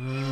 Havuhattu.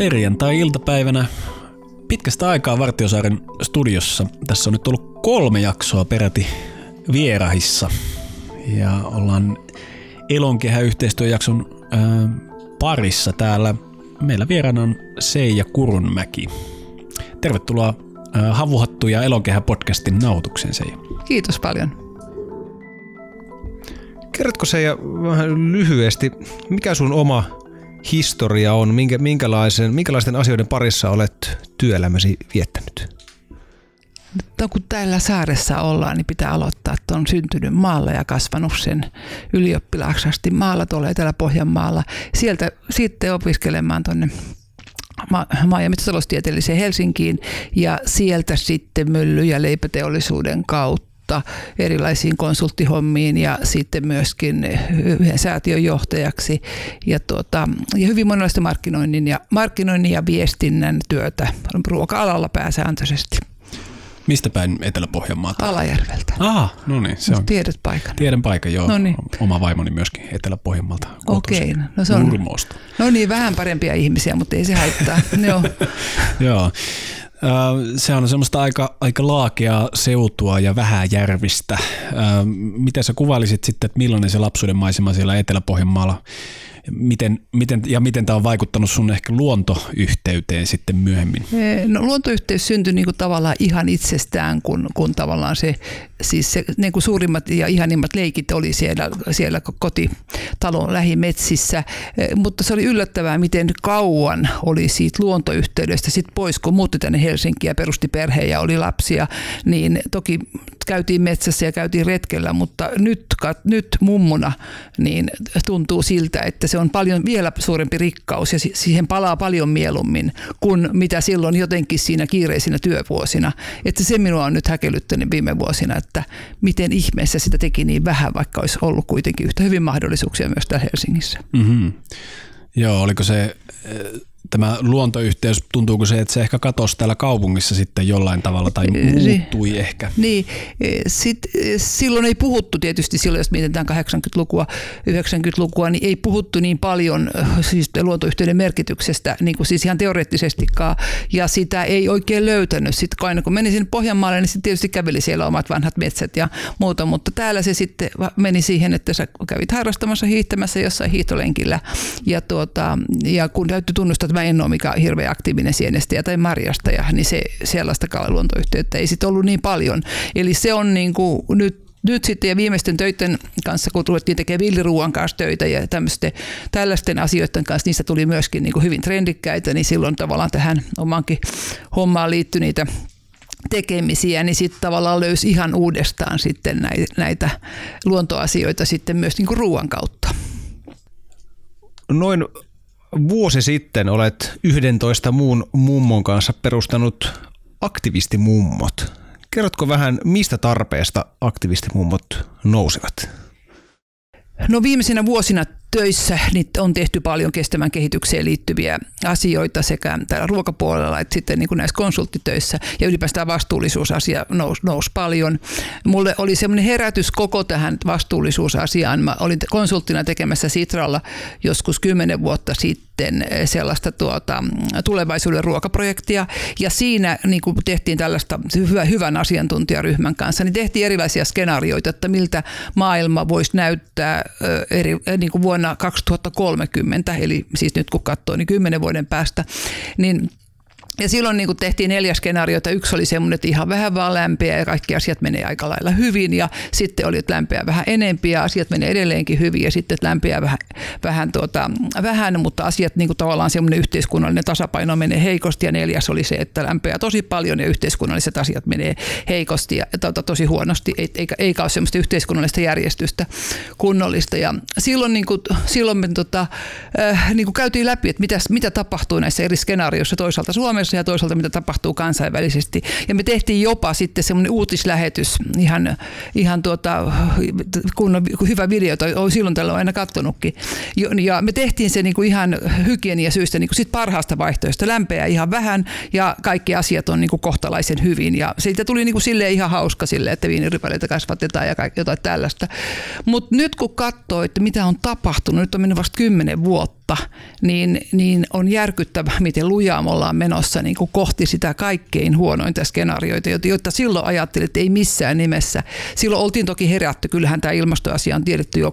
Perjantai-iltapäivänä pitkästä aikaa Vartiosaaren studiossa. Tässä on nyt ollut kolme jaksoa peräti vierahissa. Ja ollaan Elonkehä-yhteistyöjakson ää, parissa täällä. Meillä vieraana on Seija Kurunmäki. Tervetuloa ää, Havuhattu ja Elonkehä-podcastin nautukseen, Seija. Kiitos paljon. Kerrotko se ja vähän lyhyesti, mikä sun oma historia on, minkä, minkälaisen, minkälaisten asioiden parissa olet työelämäsi viettänyt? No, kun täällä saaressa ollaan, niin pitää aloittaa, että on syntynyt maalla ja kasvanut sen ylioppilaaksi asti maalla tuolla Etelä-Pohjanmaalla. Sieltä sitten opiskelemaan tuonne maa- ja metsätaloustieteelliseen Helsinkiin ja sieltä sitten mylly- ja leipäteollisuuden kautta erilaisiin konsulttihommiin ja sitten myöskin yhden säätiön johtajaksi ja, tuota, ja hyvin monenlaista markkinoinnin ja, markkinoinnin ja viestinnän työtä ruoka-alalla pääsääntöisesti. Mistä päin Etelä-Pohjanmaata? Alajärveltä. Ah, no niin. Se on, tiedät paikan. Tiedän paikan, joo. Noniin. Oma vaimoni myöskin Etelä-Pohjanmaalta. Okei, okay, no se on. Nurmoosta. No niin, vähän parempia ihmisiä, mutta ei se haittaa. joo. joo. Se on semmoista aika, aika laakea seutua ja vähäjärvistä. Miten sä kuvailisit sitten, että millainen se lapsuuden maisema siellä Etelä-Pohjanmaalla miten, miten, ja miten tämä on vaikuttanut sun ehkä luontoyhteyteen sitten myöhemmin? No, luontoyhteys syntyi niin kuin tavallaan ihan itsestään, kun, kun tavallaan se, siis se niin kuin suurimmat ja ihanimmat leikit oli siellä, siellä kotitalon lähimetsissä, mutta se oli yllättävää, miten kauan oli siitä luontoyhteydestä sitten pois, kun muutti tänne Helsinkiin ja perusti perheen ja oli lapsia, niin toki käytiin metsässä ja käytiin retkellä, mutta nyt, nyt mummuna niin tuntuu siltä, että se on paljon vielä suurempi rikkaus ja siihen palaa paljon mieluummin kuin mitä silloin jotenkin siinä kiireisinä työvuosina. Että se minua on nyt häkellyttänyt viime vuosina, että miten ihmeessä sitä teki niin vähän, vaikka olisi ollut kuitenkin yhtä hyvin mahdollisuuksia myös täällä Helsingissä. Mm-hmm. Joo, oliko se tämä luontoyhteys, tuntuuko se, että se ehkä katosi täällä kaupungissa sitten jollain tavalla tai muuttui ehkä? Niin, Sit, silloin ei puhuttu tietysti silloin, jos mietitään 80-lukua, 90-lukua, niin ei puhuttu niin paljon siis luontoyhteyden merkityksestä, niin kuin siis ihan teoreettisestikaan, ja sitä ei oikein löytänyt. Sitten aina kun meni sinne Pohjanmaalle, niin sitten tietysti käveli siellä omat vanhat metsät ja muuta, mutta täällä se sitten meni siihen, että sä kävit harrastamassa hiihtämässä jossain hiihtolenkillä, ja, tuota, ja kun täytyy tunnustaa, että mä en ole mikään hirveän aktiivinen sienestäjä tai marjastaja, niin se sellaista luontoyhteyttä ei sitten ollut niin paljon. Eli se on niin kuin nyt nyt sitten ja viimeisten töiden kanssa, kun tulettiin tekemään villiruuan kanssa töitä ja tällaisten asioiden kanssa, niistä tuli myöskin niin kuin hyvin trendikkäitä, niin silloin tavallaan tähän omankin hommaan liittyi niitä tekemisiä, niin sitten tavallaan löysi ihan uudestaan sitten näitä luontoasioita sitten myös niin kuin ruoan kautta. Noin vuosi sitten olet 11 muun mummon kanssa perustanut aktivistimummot. Kerrotko vähän, mistä tarpeesta aktivistimummot nousivat? No viimeisinä vuosina töissä niin on tehty paljon kestävän kehitykseen liittyviä asioita sekä täällä ruokapuolella että sitten niin kuin näissä konsulttitöissä ja ylipäätään vastuullisuusasia nousi nous paljon. Mulle oli semmoinen herätys koko tähän vastuullisuusasiaan. Mä olin konsulttina tekemässä Sitralla joskus kymmenen vuotta sitten sellaista tuota, tulevaisuuden ruokaprojektia ja siinä niin kuin tehtiin tällaista hyvä, hyvän asiantuntijaryhmän kanssa, niin tehtiin erilaisia skenaarioita, että miltä maailma voisi näyttää eri, niin kuin vuonna vuonna 2030, eli siis nyt kun katsoo, niin kymmenen vuoden päästä, niin Ja silloin niin tehtiin neljä skenaariota. Yksi oli semmoinen, että ihan vähän vaan lämpeä ja kaikki asiat menee aika lailla hyvin. Ja sitten oli, että lämpeä vähän enempi ja asiat menee edelleenkin hyvin. Ja sitten, että lämpeä vähän, vähän, tuota, vähän mutta asiat niin tavallaan semmoinen yhteiskunnallinen tasapaino menee heikosti. Ja neljäs oli se, että lämpeä tosi paljon ja yhteiskunnalliset asiat menee heikosti ja tuota, tosi huonosti. Eikä, eikä ole semmoista yhteiskunnallista järjestystä kunnollista. Ja silloin, niin kuin, silloin me tota, äh, niin kuin käytiin läpi, että mitä, mitä tapahtuu näissä eri skenaarioissa toisaalta Suomessa Suomessa ja toisaalta mitä tapahtuu kansainvälisesti. Ja me tehtiin jopa sitten semmoinen uutislähetys, ihan, ihan tuota, kun hyvä video, olen silloin tällä aina katsonutkin. Ja me tehtiin se niin kuin ihan hygieniasyistä niin kuin sit parhaasta vaihtoehtoista, lämpeä ihan vähän ja kaikki asiat on niin kuin kohtalaisen hyvin. Ja siitä tuli niin kuin silleen ihan hauska silleen, että viinirypäleitä kasvatetaan ja jotain tällaista. Mutta nyt kun katsoo, että mitä on tapahtunut, nyt on mennyt vasta kymmenen vuotta, niin, niin on järkyttävä, miten lujaa me ollaan menossa menossa niin kuin kohti sitä kaikkein huonointa skenaarioita, joita silloin ajattelin, että ei missään nimessä. Silloin oltiin toki herätty, kyllähän tämä ilmastoasia on tiedetty jo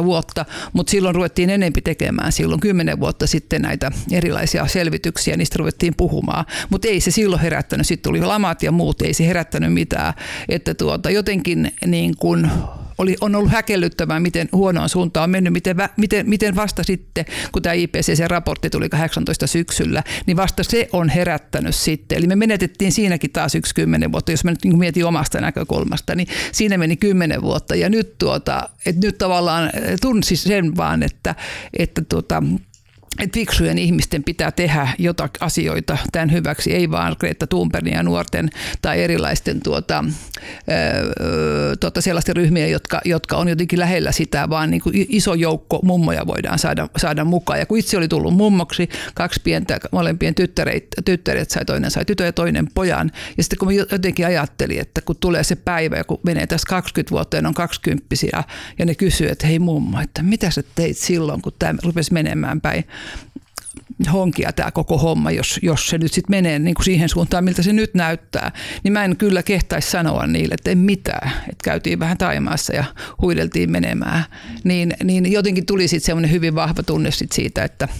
3-40 vuotta, mutta silloin ruvettiin enempi tekemään silloin 10 vuotta sitten näitä erilaisia selvityksiä, niistä ruvettiin puhumaan. Mutta ei se silloin herättänyt, sitten tuli lamat ja muut, ei se herättänyt mitään. Että tuota, jotenkin niin kuin oli, on ollut häkellyttävää, miten huonoon suuntaan on mennyt, miten, miten, miten vasta sitten, kun tämä IPCC-raportti tuli 18 syksyllä, niin vasta se on herättänyt sitten. Eli me menetettiin siinäkin taas yksi kymmenen vuotta, jos mä nyt niin mietin omasta näkökulmasta, niin siinä meni kymmenen vuotta. Ja nyt, tuota, että nyt tavallaan tunsi sen vaan, että, että tuota, että fiksujen ihmisten pitää tehdä jotakin asioita tämän hyväksi, ei vaan Greta Thunbergin ja nuorten tai erilaisten tuota, tuota sellaisten ryhmien, jotka, jotka on jotenkin lähellä sitä, vaan niin kuin iso joukko mummoja voidaan saada, saada mukaan. Ja kun itse oli tullut mummoksi, kaksi pientä, molempien tyttäret, tyttäret sai, toinen sai tytön ja toinen pojan. Ja sitten kun mä jotenkin ajattelin, että kun tulee se päivä ja kun menee tässä 20 vuotta ja on 20 ja ne kysyy, että hei mummo, että mitä sä teit silloin, kun tämä rupesi menemään päin honkia tämä koko homma, jos, jos se nyt sitten menee niin kuin siihen suuntaan, miltä se nyt näyttää, niin mä en kyllä kehtaisi sanoa niille, että ei mitään. Että käytiin vähän Taimaassa ja huideltiin menemään. Niin, niin jotenkin tuli sitten semmoinen hyvin vahva tunne sit siitä, että –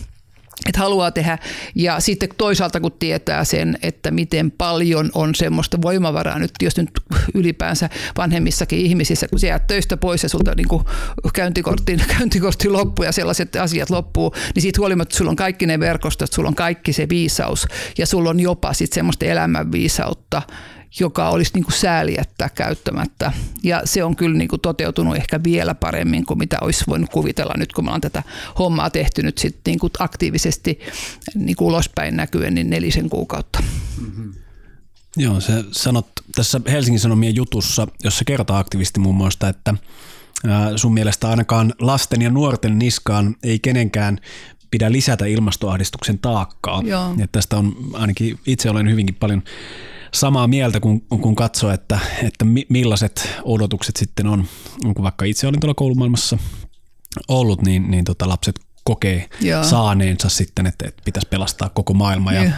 että haluaa tehdä. Ja sitten toisaalta kun tietää sen, että miten paljon on semmoista voimavaraa nyt, jos nyt ylipäänsä vanhemmissakin ihmisissä, kun sä jäät töistä pois ja sulta niin käyntikortti, käyntikortti loppuu ja sellaiset asiat loppuu, niin siitä huolimatta sulla on kaikki ne verkostot, sulla on kaikki se viisaus ja sulla on jopa sitten semmoista elämänviisautta, joka olisi niin kuin sääli jättää käyttämättä. Ja se on kyllä niin kuin toteutunut ehkä vielä paremmin kuin mitä olisi voinut kuvitella nyt, kun me ollaan tätä hommaa tehty nyt sit niin kuin aktiivisesti niin kuin ulospäin näkyen niin nelisen kuukautta. Mm-hmm. Joo, se sanot tässä Helsingin Sanomien jutussa, jossa kertoo aktivisti muun muassa, että sun mielestä ainakaan lasten ja nuorten niskaan ei kenenkään pidä lisätä ilmastoahdistuksen taakkaa. Joo. Ja tästä on ainakin itse olen hyvinkin paljon samaa mieltä, kun, kun katsoo, että, että millaiset odotukset sitten on, kun vaikka itse olin tuolla koulumaailmassa ollut, niin, niin tota lapset kokee Joo. saaneensa sitten, että, että pitäisi pelastaa koko maailma ja, ja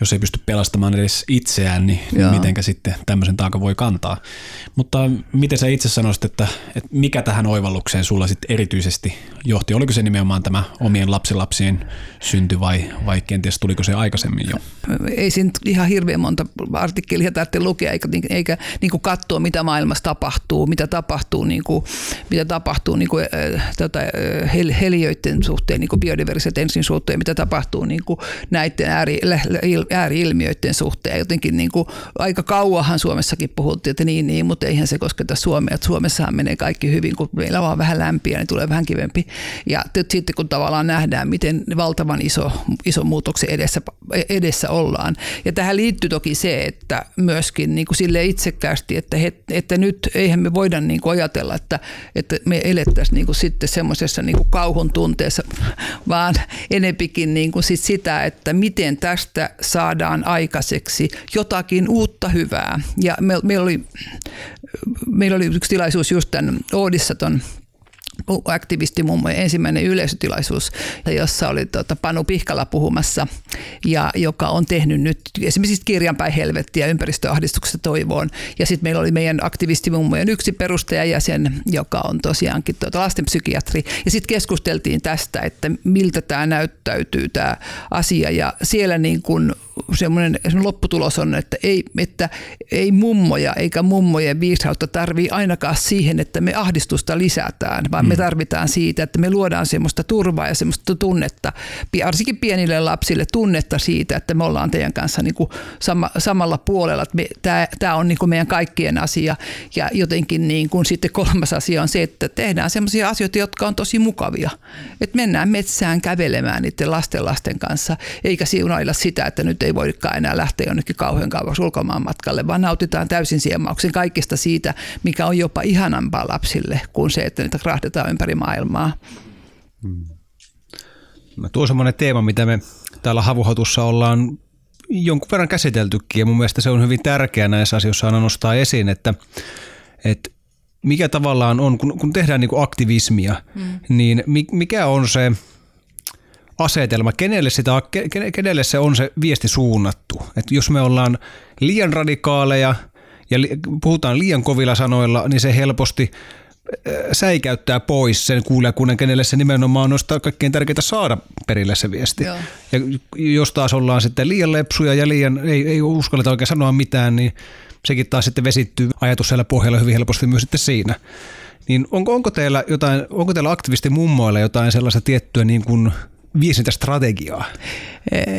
jos ei pysty pelastamaan edes itseään, niin Joo. mitenkä sitten tämmöisen taakan voi kantaa. Mutta miten sä itse sanoisit, että, että mikä tähän oivallukseen sulla sitten erityisesti johti? Oliko se nimenomaan tämä omien lapsilapsien synty vai, vai kenties tuliko se aikaisemmin jo? Ei siinä ihan hirveän monta artikkelia tarvitse lukea eikä, eikä niin kuin katsoa, mitä maailmassa tapahtuu, mitä tapahtuu, niin kuin, mitä tapahtuu niin kuin, äh, tota, hel, heliöiden suhteen, niin kuin biodiversiteetin suhteen, mitä tapahtuu niin kuin näiden ääri, ääriilmiöiden suhteen. Jotenkin niin kuin, aika kauahan Suomessakin puhuttiin, että niin, niin, mutta eihän se kosketa Suomea. Suomessahan menee kaikki hyvin, kun meillä on vähän lämpiä, niin tulee vähän kivempi. Ja sitten kun tavallaan nähdään, miten valtavan iso, iso muutoksen edessä, edessä ollaan. Ja tähän liittyy toki se, että myöskin niin kuin sille itsekkäästi, että, he, että nyt eihän me voida niin kuin ajatella, että, että me elettäisiin niin kuin sitten semmoisessa niin kauhun tunteessa, vaan enempikin niin kuin sit sitä, että miten tästä saadaan aikaiseksi jotakin uutta hyvää. Ja meillä me oli, meillä oli yksi tilaisuus just tämän Oodissa ton aktivisti mummo ensimmäinen yleisötilaisuus, jossa oli tuota Panu Pihkala puhumassa, ja joka on tehnyt nyt esimerkiksi kirjanpäin helvettiä ympäristöahdistuksesta toivoon. Ja sitten meillä oli meidän aktivistimummojen yksi perustajajäsen, joka on tosiaankin tuota lastenpsykiatri. Ja sitten keskusteltiin tästä, että miltä tämä näyttäytyy tämä asia. Ja siellä niin kun semmoinen, lopputulos on, että ei, että ei mummoja eikä mummojen viisautta tarvii ainakaan siihen, että me ahdistusta lisätään, vaan mm. Me tarvitaan siitä, että me luodaan semmoista turvaa ja semmoista tunnetta, varsinkin pienille lapsille tunnetta siitä, että me ollaan teidän kanssa niin kuin sama, samalla puolella, tämä on niin kuin meidän kaikkien asia. Ja jotenkin niin kuin sitten kolmas asia on se, että tehdään semmoisia asioita, jotka on tosi mukavia, että mennään metsään kävelemään niiden lasten lasten kanssa, eikä siunailla sitä, että nyt ei voikaan enää lähteä jonnekin kauhean kauas ulkomaan matkalle, vaan nautitaan täysin siemauksen kaikista siitä, mikä on jopa ihanampaa lapsille kuin se, että niitä rahdetaan ympäri maailmaa. Hmm. No, tuo on semmoinen teema, mitä me täällä Havuhatussa ollaan jonkun verran käsiteltykin ja mun mielestä se on hyvin tärkeää näissä asioissa aina nostaa esiin, että, että mikä tavallaan on, kun, kun tehdään niin kuin aktivismia, hmm. niin mikä on se – asetelma, kenelle, sitä, kenelle se on se viesti suunnattu. Et jos me ollaan liian radikaaleja ja li, puhutaan liian kovilla sanoilla, niin se helposti säikäyttää pois sen kuulijakunnan, kenelle se nimenomaan on kaikkein tärkeintä saada perille se viesti. Joo. Ja jos taas ollaan sitten liian lepsuja ja liian, ei, ei uskalleta oikein sanoa mitään, niin sekin taas sitten vesittyy ajatus siellä pohjalla hyvin helposti myös sitten siinä. Niin onko, onko teillä jotain, onko teillä aktivisti mummoilla jotain sellaista tiettyä niin kuin viestintästrategiaa? Eh,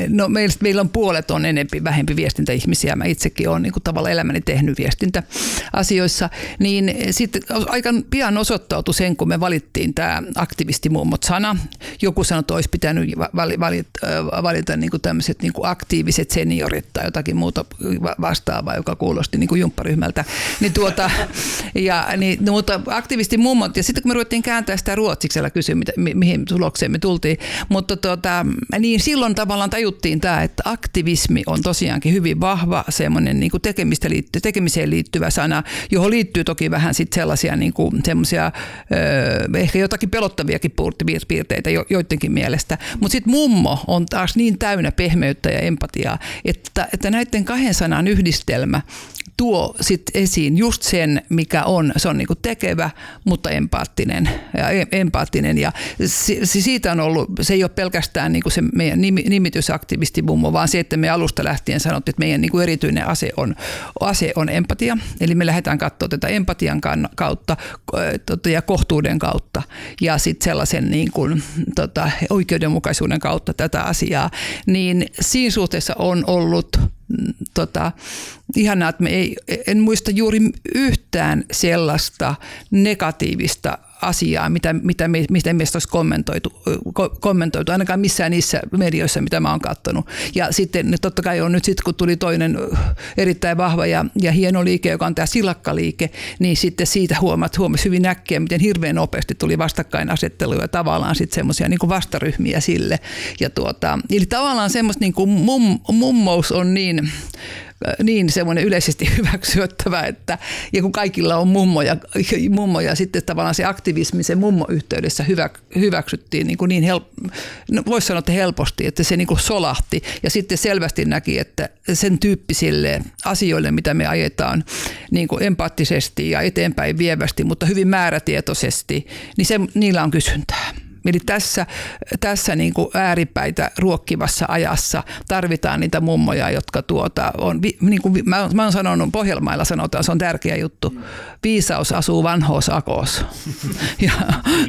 no meillä, meillä on puolet on enempi, vähempi viestintäihmisiä. Mä itsekin olen niin tavalla elämäni tehnyt viestintäasioissa. Niin sitten aika pian osoittautui sen, kun me valittiin tämä aktivistimummot sana. Joku sanoi, että olisi pitänyt valita, valita niin tämmöiset niin aktiiviset seniorit tai jotakin muuta vastaavaa, joka kuulosti niin jumpparyhmältä. Niin tuota, ja, niin, no, mutta aktivistimummot, ja sitten kun me ruvettiin kääntää sitä ruotsiksi, kysyä, mihin tulokseen me tultiin, mutta tuota, niin silloin tavallaan tavallaan tajuttiin tämä, että aktivismi on tosiaankin hyvin vahva semmoinen niin liitty, tekemiseen liittyvä sana, johon liittyy toki vähän sit sellaisia niin kuin, semmoisia, ehkä jotakin pelottaviakin piirteitä jo, joidenkin mielestä. Mutta sitten mummo on taas niin täynnä pehmeyttä ja empatiaa, että, että näiden kahden sanan yhdistelmä tuo sit esiin just sen, mikä on. Se on niinku tekevä, mutta empaattinen. Ja empaattinen. Ja siitä on ollut, se ei ole pelkästään niinku se meidän nimitysaktivistimummo, vaan se, että me alusta lähtien sanottiin, että meidän niinku erityinen ase on, ase on empatia. Eli me lähdetään katsoa tätä empatian kautta tota, ja kohtuuden kautta ja sitten sellaisen niin kuin, tota, oikeudenmukaisuuden kautta tätä asiaa. Niin siinä suhteessa on ollut tota, ihanaa, että me ei, en muista juuri yhtään sellaista negatiivista asiaa, mitä, mitä, me, mitä meistä olisi kommentoitu, kommentoitu, ainakaan missään niissä medioissa, mitä mä oon katsonut. Ja sitten totta kai on nyt sitten, kun tuli toinen erittäin vahva ja, ja hieno liike, joka on tämä silakkaliike, niin sitten siitä huomat, huomasi hyvin äkkiä, miten hirveän nopeasti tuli vastakkainasetteluja ja tavallaan sitten semmoisia niin vastaryhmiä sille. Ja tuota, eli tavallaan semmoista niin kuin mum, mummous on niin niin semmoinen yleisesti hyväksyttävä, että ja kun kaikilla on mummoja, mummoja sitten tavallaan se aktivismi se mummo-yhteydessä hyvä, hyväksyttiin niin, kuin niin help, no voisi sanoa, että helposti, että se niin kuin solahti ja sitten selvästi näki, että sen tyyppisille asioille, mitä me ajetaan niin kuin empaattisesti ja eteenpäin vievästi, mutta hyvin määrätietoisesti, niin se, niillä on kysyntää. Eli tässä, tässä niin kuin ääripäitä ruokkivassa ajassa tarvitaan niitä mummoja, jotka tuota on, niin kuin mä, mä oon sanonut, Pohjelmailla sanotaan, se on tärkeä juttu. Viisaus asuu vanhoos akos. Ja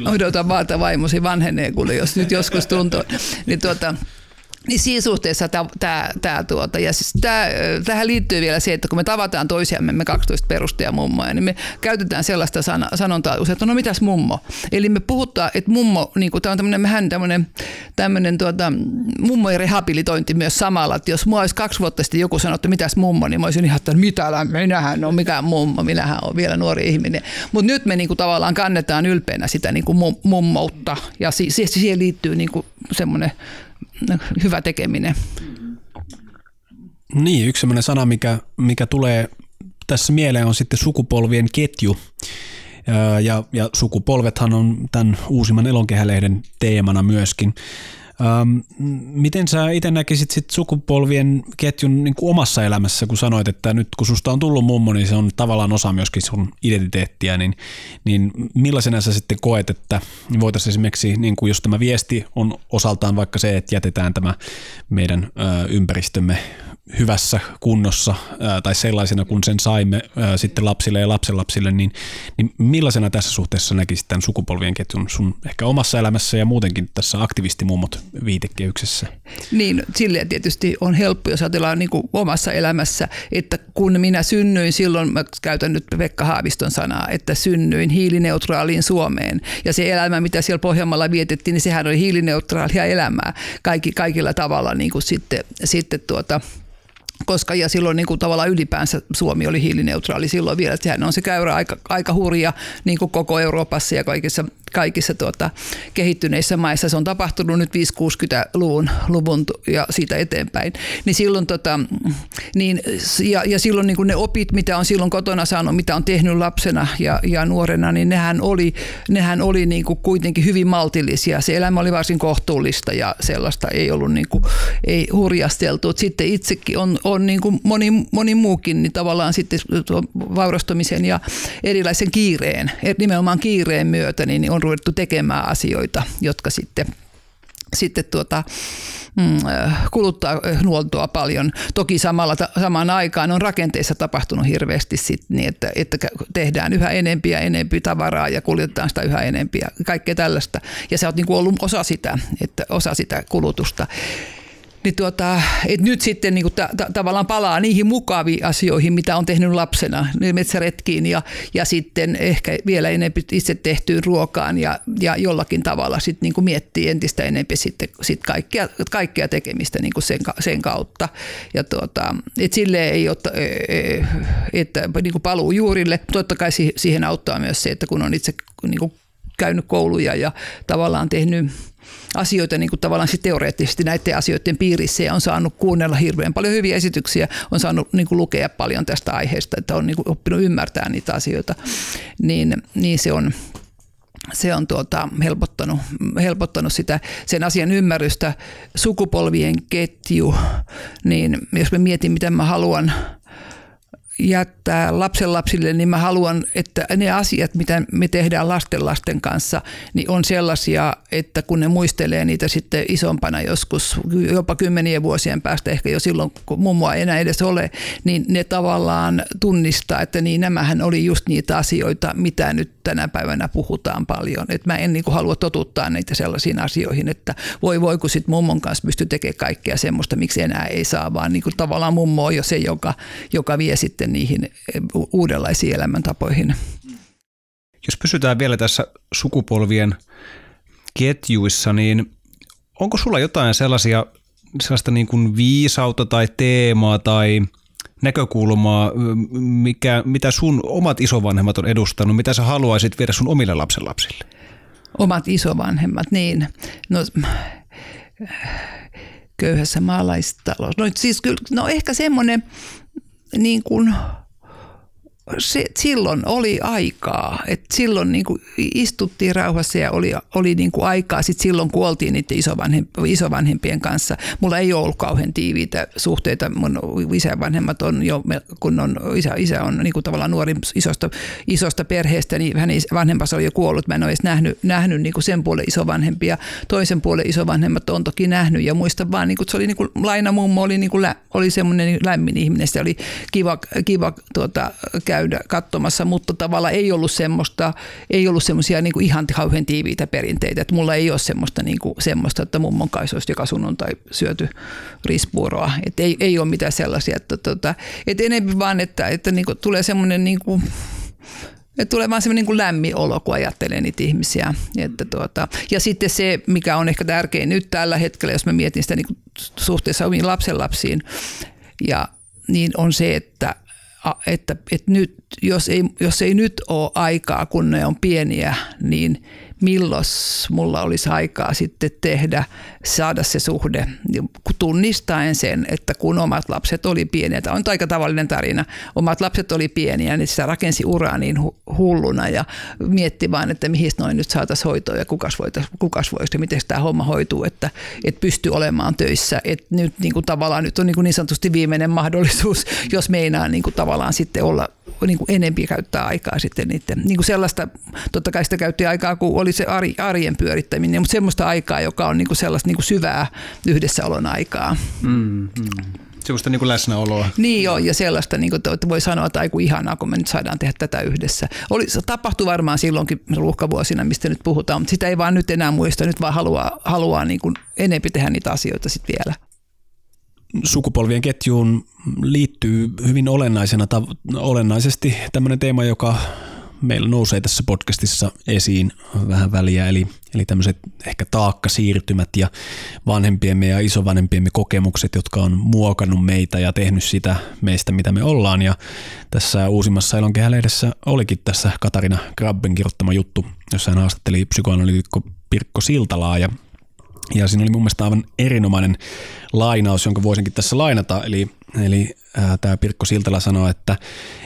odota vaan, että vaimosi vanhenee, kuule, jos nyt joskus tuntuu. Niin tuota, niin siinä suhteessa tämä, tämä tuota, ja siis tämä, tähän liittyy vielä se, että kun me tavataan toisiamme, me 12 perustajamummoja, niin me käytetään sellaista sana, sanontaa usein, että no mitäs mummo. Eli me puhutaan, että mummo, niin kuin, tämä on tämmöinen, mehän tämmöinen, tämmöinen tuota, mummojen rehabilitointi myös samalla, että jos mua olisi kaksi vuotta sitten joku sanonut, että mitäs mummo, niin mä olisin ihan, että mitä minähän on mikään mummo, minähän on vielä nuori ihminen. Mutta nyt me niin kuin, tavallaan kannetaan ylpeänä sitä niin kuin mummoutta ja siihen liittyy niin kuin semmoinen hyvä tekeminen. Niin, yksi sellainen sana, mikä, mikä tulee tässä mieleen on sitten sukupolvien ketju. Ja, ja sukupolvethan on tämän uusimman elonkehälehden teemana myöskin. Ähm, miten sä itse näkisit sit sukupolvien ketjun niin kuin omassa elämässä, kun sanoit, että nyt kun susta on tullut mummo, niin se on tavallaan osa myöskin sun identiteettiä, niin, niin millaisena sä sitten koet, että voitaisiin esimerkiksi, niin kuin jos tämä viesti on osaltaan vaikka se, että jätetään tämä meidän ö, ympäristömme hyvässä kunnossa tai sellaisena kuin sen saimme sitten lapsille ja lapsenlapsille, niin, niin millaisena tässä suhteessa näkisit tämän sukupolvien ketjun sun ehkä omassa elämässä ja muutenkin tässä aktivistimummot viitekehyksessä? Niin, silleen tietysti on helppo, jos ajatellaan niin kuin omassa elämässä, että kun minä synnyin silloin, mä käytän nyt Pekka Haaviston sanaa, että synnyin hiilineutraaliin Suomeen. Ja se elämä, mitä siellä Pohjanmaalla vietettiin, niin sehän oli hiilineutraalia elämää kaikki, kaikilla tavalla niin kuin sitten, sitten tuota, koska ja silloin niin kuin tavallaan ylipäänsä Suomi oli hiilineutraali silloin vielä. Että sehän on se käyrä aika, aika hurja niin kuin koko Euroopassa ja kaikissa, kaikissa tuota, kehittyneissä maissa. Se on tapahtunut nyt 5-60-luvun luvun ja siitä eteenpäin. Niin silloin, tota, niin, ja, ja silloin niin ne opit, mitä on silloin kotona saanut, mitä on tehnyt lapsena ja, ja nuorena, niin nehän oli, nehän oli niin kuitenkin hyvin maltillisia. Se elämä oli varsin kohtuullista ja sellaista ei ollut niin kuin, ei hurjasteltu. Sitten itsekin on, on niin kuin moni, moni muukin, niin tavallaan sitten vaurastumisen ja erilaisen kiireen, nimenomaan kiireen myötä, niin on ruvettu tekemään asioita, jotka sitten, sitten tuota, mm, kuluttaa luontoa paljon. Toki samalla, samaan aikaan on rakenteissa tapahtunut hirveästi sit niin, että, että tehdään yhä enempiä ja enempi tavaraa ja kuljetetaan sitä yhä enempiä, kaikkea tällaista. Ja sä oot niin ollut osa sitä, että osa sitä kulutusta niin tuota, et nyt sitten niin ta, ta, tavallaan palaa niihin mukaviin asioihin, mitä on tehnyt lapsena, niin metsäretkiin ja, ja sitten ehkä vielä enemmän itse tehtyyn ruokaan ja, ja jollakin tavalla sitten niin miettii entistä enemmän sitten sit kaikkea, kaikkea tekemistä niin sen, sen kautta. Ja tuota, et sille ei ole, e, että niin paluu juurille. Totta kai siihen auttaa myös se, että kun on itse niin käynyt kouluja ja tavallaan tehnyt asioita niin kuin tavallaan sit teoreettisesti näiden asioiden piirissä ja on saanut kuunnella hirveän paljon hyviä esityksiä, on saanut niin kuin lukea paljon tästä aiheesta, että on niin kuin oppinut ymmärtää niitä asioita, niin, niin se on, se on tuota, helpottanut, helpottanut sitä, sen asian ymmärrystä. Sukupolvien ketju, niin jos mä mietin, miten mä haluan – jättää lapsenlapsille, niin mä haluan, että ne asiat, mitä me tehdään lasten kanssa, niin on sellaisia, että kun ne muistelee niitä sitten isompana joskus, jopa kymmenien vuosien päästä, ehkä jo silloin, kun mummoa ei enää edes ole, niin ne tavallaan tunnistaa, että niin nämähän oli just niitä asioita, mitä nyt tänä päivänä puhutaan paljon. Että mä en niin halua totuttaa niitä sellaisiin asioihin, että voi voi, kun sit mummon kanssa pystyy tekemään kaikkea semmoista, miksi enää ei saa, vaan niin tavallaan mummo on jo se, joka, joka vie sitten niihin eh, uudenlaisiin elämäntapoihin. Jos pysytään vielä tässä sukupolvien ketjuissa, niin onko sulla jotain sellaisia, sellaista niin kuin viisautta tai teemaa tai näkökulmaa, mikä, mitä sun omat isovanhemmat on edustanut, mitä sä haluaisit viedä sun omille lapsenlapsille? Omat isovanhemmat, niin. No, köyhässä maalaistalossa. No, siis kyllä, no ehkä semmoinen niin kuin se, silloin oli aikaa, että silloin niin kuin istuttiin rauhassa ja oli, oli niin kuin aikaa. Sitten silloin kuoltiin niiden isovanhempien kanssa. Mulla ei ole ollut kauhean tiiviitä suhteita. Mun isänvanhemmat on jo, kun on, isä, isä on niin kuin tavallaan nuori isosta, isosta perheestä, niin hänen vanhempansa oli jo kuollut. Mä en ole edes nähnyt, nähnyt niin kuin sen puolen isovanhempia. Toisen puolen isovanhemmat on toki nähnyt ja muista vaan, niin kuin, se oli niin kuin, Laina mummo oli, niin kuin, oli semmoinen lämmin ihminen. Se oli kiva, kiva tuota, käydä käydä katsomassa, mutta tavallaan ei ollut semmoista, ei ollut semmoisia niin ihan kauhean tiiviitä perinteitä. Että mulla ei ole semmoista, niin kuin, semmoista että mummon kanssa olisi joka sunnuntai syöty rispuuroa. Että ei, ei ole mitään sellaisia. Että, tota, että enemmän vaan, että, että niin kuin tulee semmoinen niin kuin, että tulee vaan semmoinen niin lämmin olo, kun ajattelee niitä ihmisiä. Että tuota, ja sitten se, mikä on ehkä tärkein nyt tällä hetkellä, jos mä mietin sitä niin suhteessa omiin lapsenlapsiin, ja, niin on se, että että, että nyt, jos ei, jos ei nyt ole aikaa, kun ne on pieniä, niin milloin mulla olisi aikaa sitten tehdä, saada se suhde, tunnistaen sen, että kun omat lapset oli pieniä, tämä on aika tavallinen tarina, omat lapset oli pieniä, niin sitä rakensi uraa niin hulluna ja mietti vaan, että mihin noin nyt saataisiin hoitoa ja kukas voisi, kukas voisi ja miten tämä homma hoituu, että, että pystyy olemaan töissä, että nyt niin kuin tavallaan nyt on niin, kuin niin sanotusti viimeinen mahdollisuus, jos meinaa niin kuin tavallaan sitten olla niin kuin enempi käyttää aikaa sitten niiden, niin kuin sellaista, totta kai sitä käytti aikaa, kun oli se arjen pyörittäminen, mutta semmoista aikaa, joka on niin kuin sellaista niin kuin syvää yhdessäolon aikaa. Mm, mm. Sellaista niin kuin läsnäoloa. Niin joo, ja sellaista, niin kuin, että voi sanoa, että aiku ihanaa, kun me nyt saadaan tehdä tätä yhdessä. Oli, se tapahtui varmaan silloinkin ruuhkavuosina, mistä nyt puhutaan, mutta sitä ei vaan nyt enää muista, nyt vaan haluaa, haluaa niin kuin enempi tehdä niitä asioita sitten vielä sukupolvien ketjuun liittyy hyvin olennaisena, olennaisesti tämmöinen teema, joka meillä nousee tässä podcastissa esiin vähän väliä, eli, eli tämmöiset ehkä taakkasiirtymät ja vanhempiemme ja isovanhempiemme kokemukset, jotka on muokannut meitä ja tehnyt sitä meistä, mitä me ollaan. Ja tässä uusimmassa Elonkehälehdessä olikin tässä Katarina Grabben kirjoittama juttu, jossa hän haastatteli psykoanalyytikko Pirkko Siltalaa ja ja siinä oli mun mielestä aivan erinomainen lainaus, jonka voisinkin tässä lainata. Eli, eli tämä Pirkko Siltala sanoi, että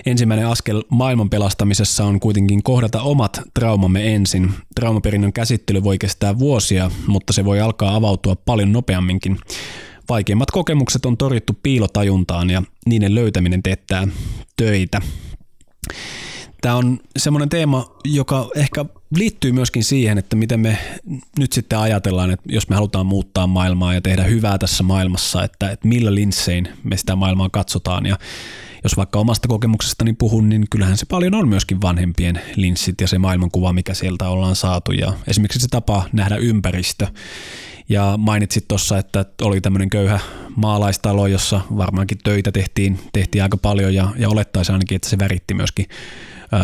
ensimmäinen askel maailman pelastamisessa on kuitenkin kohdata omat traumamme ensin. Traumaperinnön käsittely voi kestää vuosia, mutta se voi alkaa avautua paljon nopeamminkin. Vaikeimmat kokemukset on torjuttu piilotajuntaan ja niiden löytäminen teettää töitä. Tämä on semmoinen teema, joka ehkä liittyy myöskin siihen, että miten me nyt sitten ajatellaan, että jos me halutaan muuttaa maailmaa ja tehdä hyvää tässä maailmassa, että, että millä linssein me sitä maailmaa katsotaan. Ja jos vaikka omasta kokemuksestani puhun, niin kyllähän se paljon on myöskin vanhempien linssit ja se maailmankuva, mikä sieltä ollaan saatu. Ja esimerkiksi se tapa nähdä ympäristö. Ja mainitsit tuossa, että oli tämmöinen köyhä maalaistalo, jossa varmaankin töitä tehtiin, tehtiin aika paljon ja, ja olettaisi ainakin, että se väritti myöskin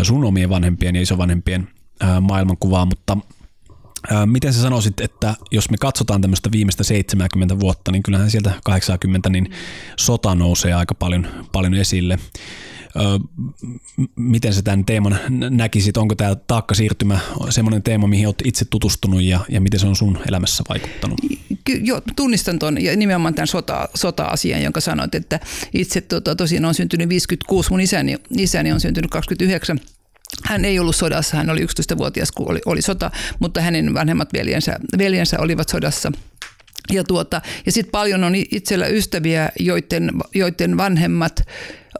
sun omien vanhempien ja isovanhempien maailmankuvaa, mutta Miten sä sanoisit, että jos me katsotaan tämmöistä viimeistä 70 vuotta, niin kyllähän sieltä 80 niin sota nousee aika paljon, paljon esille. Miten sä tämän teeman näkisit? Onko tämä taakkasiirtymä semmoinen teema, mihin olet itse tutustunut ja, ja miten se on sun elämässä vaikuttanut? Ky- jo, tunnistan tuon ja nimenomaan tämän sota, sota-asian, jonka sanoit, että itse tota, tosiaan on syntynyt 56, mun isäni, isäni on syntynyt 29 hän ei ollut sodassa, hän oli 11-vuotias, kun oli, oli sota, mutta hänen vanhemmat veljensä, veljensä olivat sodassa. Ja, tuota, ja sitten paljon on itsellä ystäviä, joiden, joiden vanhemmat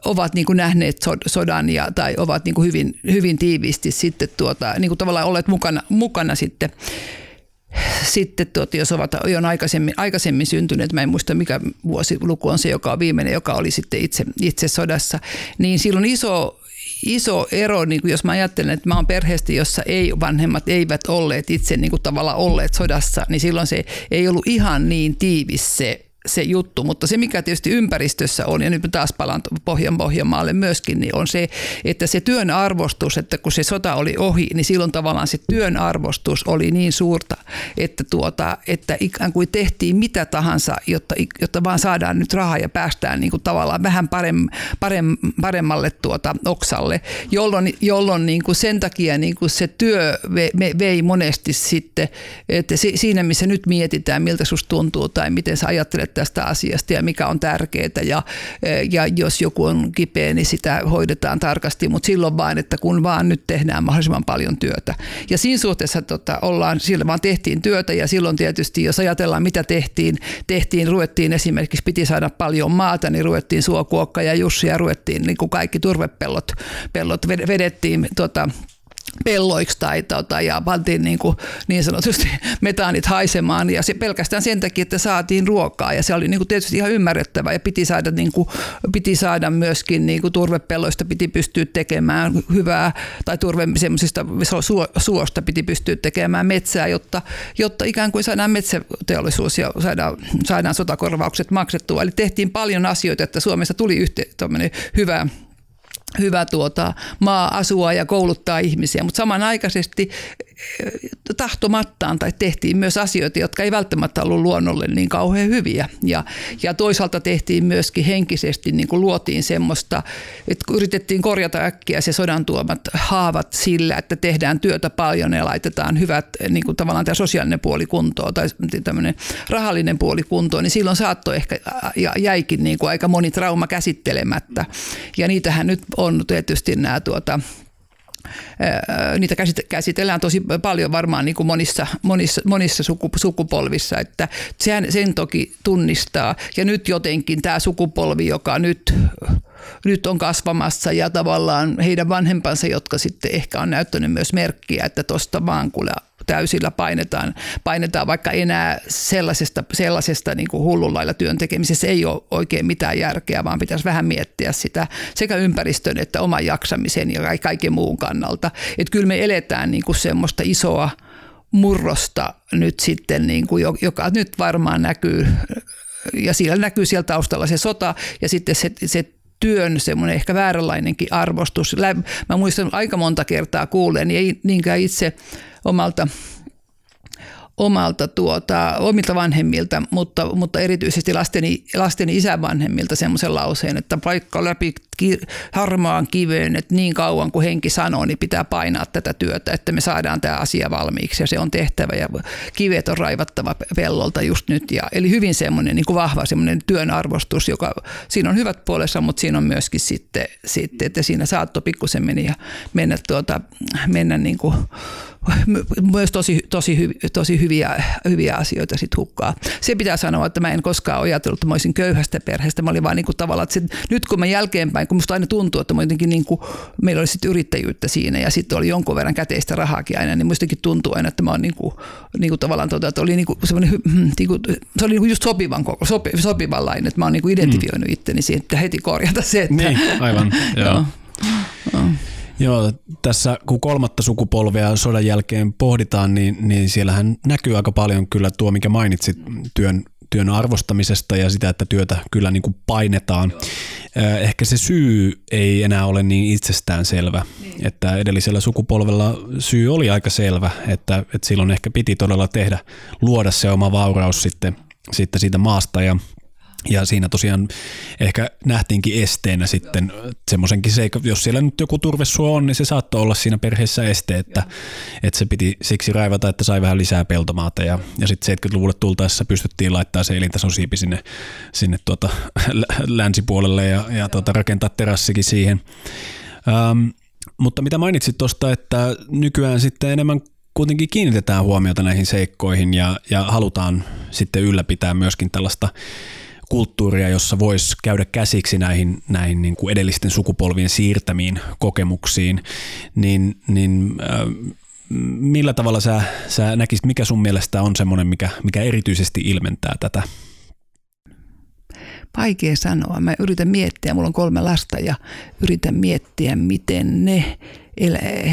ovat niin kuin nähneet sodan ja, tai ovat niin kuin hyvin, hyvin tiiviisti sitten tuota, niin kuin tavallaan olleet mukana, mukana sitten sitten tuot, jos ovat jo aikaisemmin, aikaisemmin syntyneet, mä en muista mikä vuosiluku on se, joka on viimeinen, joka oli sitten itse, itse sodassa, niin silloin iso iso ero, niin kuin jos mä ajattelen, että mä oon perheestä, jossa ei vanhemmat eivät olleet itse niin kuin tavallaan olleet sodassa, niin silloin se ei ollut ihan niin tiivis se se juttu, mutta se mikä tietysti ympäristössä on, ja nyt taas palaan Pohjan Pohjanmaalle myöskin, niin on se, että se työn arvostus, että kun se sota oli ohi, niin silloin tavallaan se työn arvostus oli niin suurta, että, tuota, että ikään kuin tehtiin mitä tahansa, jotta, jotta vaan saadaan nyt rahaa ja päästään niin kuin tavallaan vähän parem, parem, paremmalle tuota oksalle, jolloin, jolloin niin kuin sen takia niin kuin se työ vei, vei monesti sitten, että siinä missä nyt mietitään, miltä susta tuntuu tai miten sä ajattelet tästä asiasta ja mikä on tärkeää ja, ja jos joku on kipeä, niin sitä hoidetaan tarkasti, mutta silloin vain, että kun vaan nyt tehdään mahdollisimman paljon työtä. Ja siinä suhteessa tota, ollaan, sillä vaan tehtiin työtä ja silloin tietysti, jos ajatellaan mitä tehtiin, tehtiin, ruvettiin esimerkiksi, piti saada paljon maata, niin ruvettiin Suokuokka ja Jussi ja ruvettiin niin kuin kaikki turvepellot pellot vedettiin tota, pelloiksi tai, tota, ja pantiin niin, kuin, niin sanotusti metaanit haisemaan ja se pelkästään sen takia, että saatiin ruokaa ja se oli niin kuin tietysti ihan ymmärrettävä ja piti saada, niin kuin, piti saada myöskin niin kuin turvepelloista piti pystyä tekemään hyvää tai turve semmoisista suosta piti pystyä tekemään metsää, jotta, jotta ikään kuin saadaan metsäteollisuus ja saadaan, saadaan sotakorvaukset maksettua. Eli tehtiin paljon asioita, että Suomessa tuli yhte, hyvä hyvä tuota, maa asua ja kouluttaa ihmisiä, mutta samanaikaisesti tahtomattaan tai tehtiin myös asioita, jotka ei välttämättä ollut luonnolle niin kauhean hyviä. Ja, ja toisaalta tehtiin myöskin henkisesti, niin kuin luotiin semmoista, että yritettiin korjata äkkiä se sodan tuomat haavat sillä, että tehdään työtä paljon ja laitetaan hyvät niin kuin tavallaan tämä sosiaalinen puoli kuntoon tai tämmöinen rahallinen puoli kuntoon, niin silloin saattoi ehkä ja jäikin niin kuin aika moni trauma käsittelemättä. Ja niitähän nyt on tietysti nämä tuota, niitä käsitellään tosi paljon varmaan niin kuin monissa, monissa, monissa sukupolvissa, että sen, sen toki tunnistaa. Ja nyt jotenkin tämä sukupolvi, joka nyt, nyt on kasvamassa ja tavallaan heidän vanhempansa, jotka sitten ehkä on näyttänyt myös merkkiä, että tuosta vaan kuule täysillä painetaan, painetaan vaikka enää sellaisesta, sellaisesta niin kuin hullun lailla työn tekemisessä ei ole oikein mitään järkeä, vaan pitäisi vähän miettiä sitä sekä ympäristön että oman jaksamisen ja kaiken muun kannalta. Että kyllä me eletään niin kuin semmoista isoa murrosta nyt sitten, niin kuin, joka nyt varmaan näkyy ja siellä näkyy siellä taustalla se sota ja sitten se, se työn semmoinen ehkä vääränlainenkin arvostus. Mä muistan aika monta kertaa kuulen, ei niinkään itse omalta omalta tuota, omilta vanhemmilta, mutta, mutta erityisesti lasteni, lasteni isänvanhemmilta semmoisen lauseen, että paikka läpi ki, harmaan kiveen, että niin kauan kuin henki sanoo, niin pitää painaa tätä työtä, että me saadaan tämä asia valmiiksi ja se on tehtävä ja kivet on raivattava pellolta just nyt. Ja, eli hyvin semmoinen niin kuin vahva semmoinen työn arvostus, joka siinä on hyvät puolessa, mutta siinä on myöskin sitten, sitten että siinä saattoi pikkusen mennä, mennä, tuota, mennä niin kuin, myös tosi, tosi, tosi hyviä, hyviä asioita sit hukkaa. Se pitää sanoa, että mä en koskaan ajatellut, että mä olisin köyhästä perheestä. Mä olin vaan niin kuin tavallaan, että se, nyt kun mä jälkeenpäin, kun musta aina tuntuu, että mä jotenkin niin kuin, meillä oli sitten yrittäjyyttä siinä ja sitten oli jonkun verran käteistä rahaakin aina, niin mustakin tuntuu aina, että mä oon niin kuin, niin kuin tavallaan, tuota, että oli niin kuin semmoinen, hmm, niin kuin, se oli niin kuin just sopivan koko, sopi, sopivanlainen, että mä oon niin kuin identifioinut mm. itteni siihen, että heti korjata se, että... Niin, aivan, joo. joo. joo. Joo, tässä kun kolmatta sukupolvea sodan jälkeen pohditaan, niin, niin siellähän näkyy aika paljon kyllä tuo, mikä mainitsit työn, työn arvostamisesta ja sitä, että työtä kyllä niin kuin painetaan. Ehkä se syy ei enää ole niin itsestään selvä, niin. että edellisellä sukupolvella syy oli aika selvä, että, että silloin ehkä piti todella tehdä, luoda se oma vauraus sitten, sitten siitä maasta ja ja siinä tosiaan ehkä nähtiinkin esteenä sitten semmoisenkin seikka, jos siellä nyt joku turvesuo on, niin se saattoi olla siinä perheessä este, että, että se piti siksi raivata, että sai vähän lisää peltomaata. Ja, ja sitten 70-luvulle tultaessa pystyttiin laittaa se elintason siipi sinne, sinne tuota, länsipuolelle ja, ja tuota, rakentaa terassikin siihen. Ähm, mutta mitä mainitsit tuosta, että nykyään sitten enemmän kuitenkin kiinnitetään huomiota näihin seikkoihin ja, ja halutaan sitten ylläpitää myöskin tällaista kulttuuria, jossa voisi käydä käsiksi näihin, näihin niin kuin edellisten sukupolvien siirtämiin kokemuksiin, niin, niin äh, millä tavalla sä, sä näkisit, mikä sun mielestä on semmoinen, mikä, mikä erityisesti ilmentää tätä? Vaikea sanoa. Mä yritän miettiä, mulla on kolme lasta ja yritän miettiä, miten ne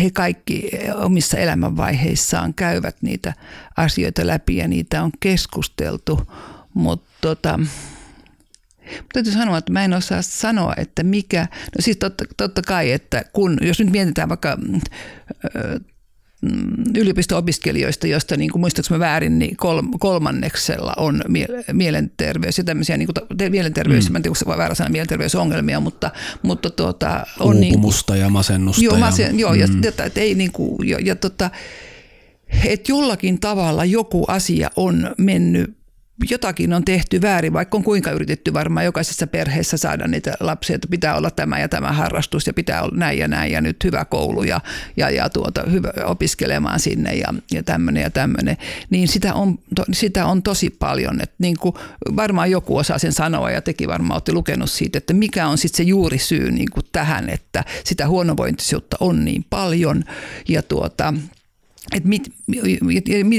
he kaikki omissa elämänvaiheissaan käyvät niitä asioita läpi ja niitä on keskusteltu, mutta tota, Täytyy sanoa, että mä en osaa sanoa, että mikä, no siis totta, totta kai, että kun, jos nyt mietitään vaikka mm, yliopisto-opiskelijoista, joista niin kuin muistaakseni väärin, niin kolmanneksella on mielenterveys ja tämmöisiä niin kuin, mielenterveys, mm. mä en tiedä, onko väärä sana mielenterveysongelmia, mutta, mutta tuota, on niin Uupumusta niin, ja masennusta. Joo, masen, ja, joo mm. ja, ja, että ei niin kuin, ja, ja tota, että jollakin tavalla joku asia on mennyt jotakin on tehty väärin, vaikka on kuinka yritetty varmaan jokaisessa perheessä saada niitä lapsia, että pitää olla tämä ja tämä harrastus ja pitää olla näin ja näin ja nyt hyvä koulu ja, ja, ja tuota, hyvä opiskelemaan sinne ja, ja tämmöinen ja tämmöinen. Niin sitä on, to, sitä on tosi paljon. Että niin kuin varmaan joku osaa sen sanoa ja teki varmaan olette lukenut siitä, että mikä on sitten se juurisyy niin kuin tähän, että sitä huonovointisuutta on niin paljon ja tuota, että mit,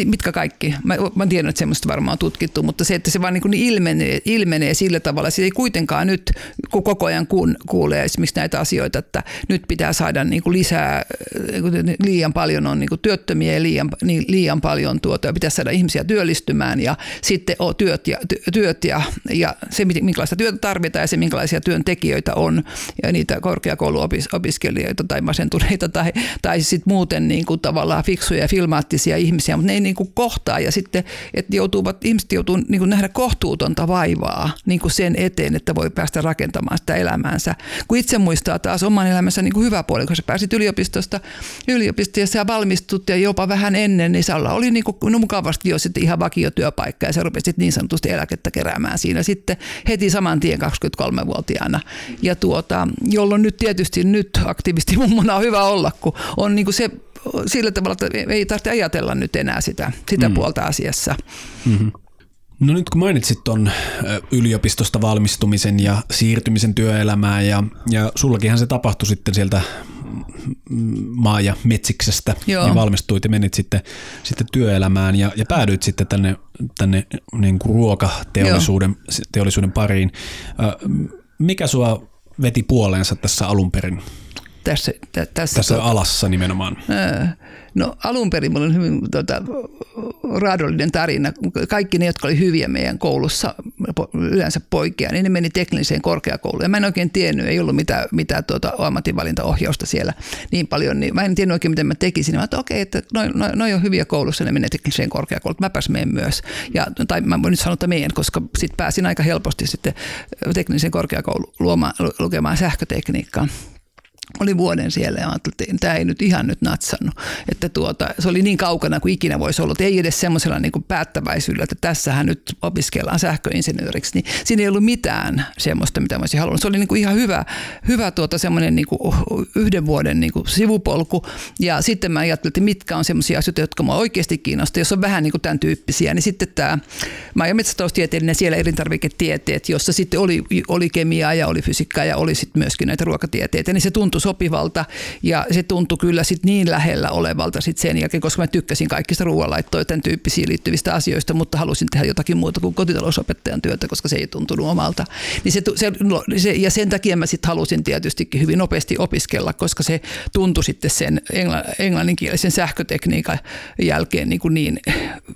mitkä kaikki, mä, mä tiedän, että semmoista varmaan on tutkittu, mutta se, että se vaan niin ilmenee, ilmenee sillä tavalla, se ei kuitenkaan nyt koko ajan kuulee esimerkiksi näitä asioita, että nyt pitää saada niin kuin lisää, liian paljon on niin kuin työttömiä ja liian, niin liian paljon tuota, ja pitää saada ihmisiä työllistymään ja sitten on työt ja, työt ja, ja se, minkälaista työtä tarvitaan ja se, minkälaisia työntekijöitä on ja niitä korkeakouluopiskelijoita tai masentuneita tai, tai sitten muuten niin kuin tavallaan fiksuja ja filmaattisia ihmisiä, mutta ne ei niin kuin kohtaa ja sitten, että joutuvat, ihmiset joutuu niin kuin nähdä kohtuutonta vaivaa niin kuin sen eteen, että voi päästä rakentamaan sitä elämäänsä. Kun itse muistaa taas oman elämänsä niin kuin hyvä puoli, kun sä pääsit yliopistosta, yliopistosta ja sä valmistut ja jopa vähän ennen, niin salla oli niin kuin no mukavasti jo sitten ihan vakiotyöpaikka ja sä rupesit niin sanotusti eläkettä keräämään siinä sitten heti saman tien 23-vuotiaana. Ja tuota, jolloin nyt tietysti nyt aktivisti mummona on hyvä olla, kun on niin kuin se sillä tavalla, että ei tarvitse ajatella nyt enää sitä, sitä mm. puolta asiassa. Mm-hmm. No nyt kun mainitsit tuon yliopistosta valmistumisen ja siirtymisen työelämään ja, ja sullakinhan se tapahtui sitten sieltä maa- ja metsiksestä Joo. ja valmistuit ja menit sitten, sitten työelämään ja, ja päädyit sitten tänne, tänne niin kuin ruokateollisuuden teollisuuden pariin. Mikä sua veti puoleensa tässä alun perin? Tässä, tä, tässä, tässä tuota, alassa nimenomaan. No alun perin mulla on hyvin tota, raadollinen tarina. Kaikki ne, jotka oli hyviä meidän koulussa, yleensä poikia, niin ne meni tekniseen korkeakouluun. Ja mä en oikein tiennyt, ei ollut mitään, mitään tuota, ammatinvalintaohjausta siellä niin paljon. Niin mä en tiennyt oikein, miten mä tekisin. Mä että okei, okay, että noin noi, noi on hyviä koulussa, ne menee tekniseen korkeakouluun. Mäpäs menen myös. Ja, tai mä voin nyt sanoa, että meen, koska sitten pääsin aika helposti sitten tekniseen korkeakouluun luomaan, lukemaan sähkötekniikkaa oli vuoden siellä ja ajattelin, että tämä ei nyt ihan nyt natsannut. Että tuota, se oli niin kaukana kuin ikinä voisi olla. Ei edes semmoisella niin päättäväisyydellä, että tässähän nyt opiskellaan sähköinsinööriksi. Niin siinä ei ollut mitään semmoista, mitä mä olisin halunnut. Se oli niin kuin ihan hyvä, hyvä tuota semmoinen niin kuin yhden vuoden niin kuin sivupolku. Ja sitten mä ajattelin, että mitkä on semmoisia asioita, jotka mua oikeasti kiinnostaa. Jos on vähän niin kuin tämän tyyppisiä, niin sitten tämä maa- ja metsätaloustieteellinen siellä elintarviketieteet, jossa sitten oli, oli kemiaa ja oli fysiikkaa ja oli sitten myöskin näitä ruokatieteitä, niin se tuntui sopivalta ja se tuntui kyllä sit niin lähellä olevalta sit sen jälkeen, koska mä tykkäsin kaikista ruoanlaittoja tämän tyyppisiin liittyvistä asioista, mutta halusin tehdä jotakin muuta kuin kotitalousopettajan työtä, koska se ei tuntunut omalta. Niin se, se, no, se, ja sen takia mä sitten halusin tietysti hyvin nopeasti opiskella, koska se tuntui sitten sen engla, englanninkielisen sähkötekniikan jälkeen niin, kuin niin,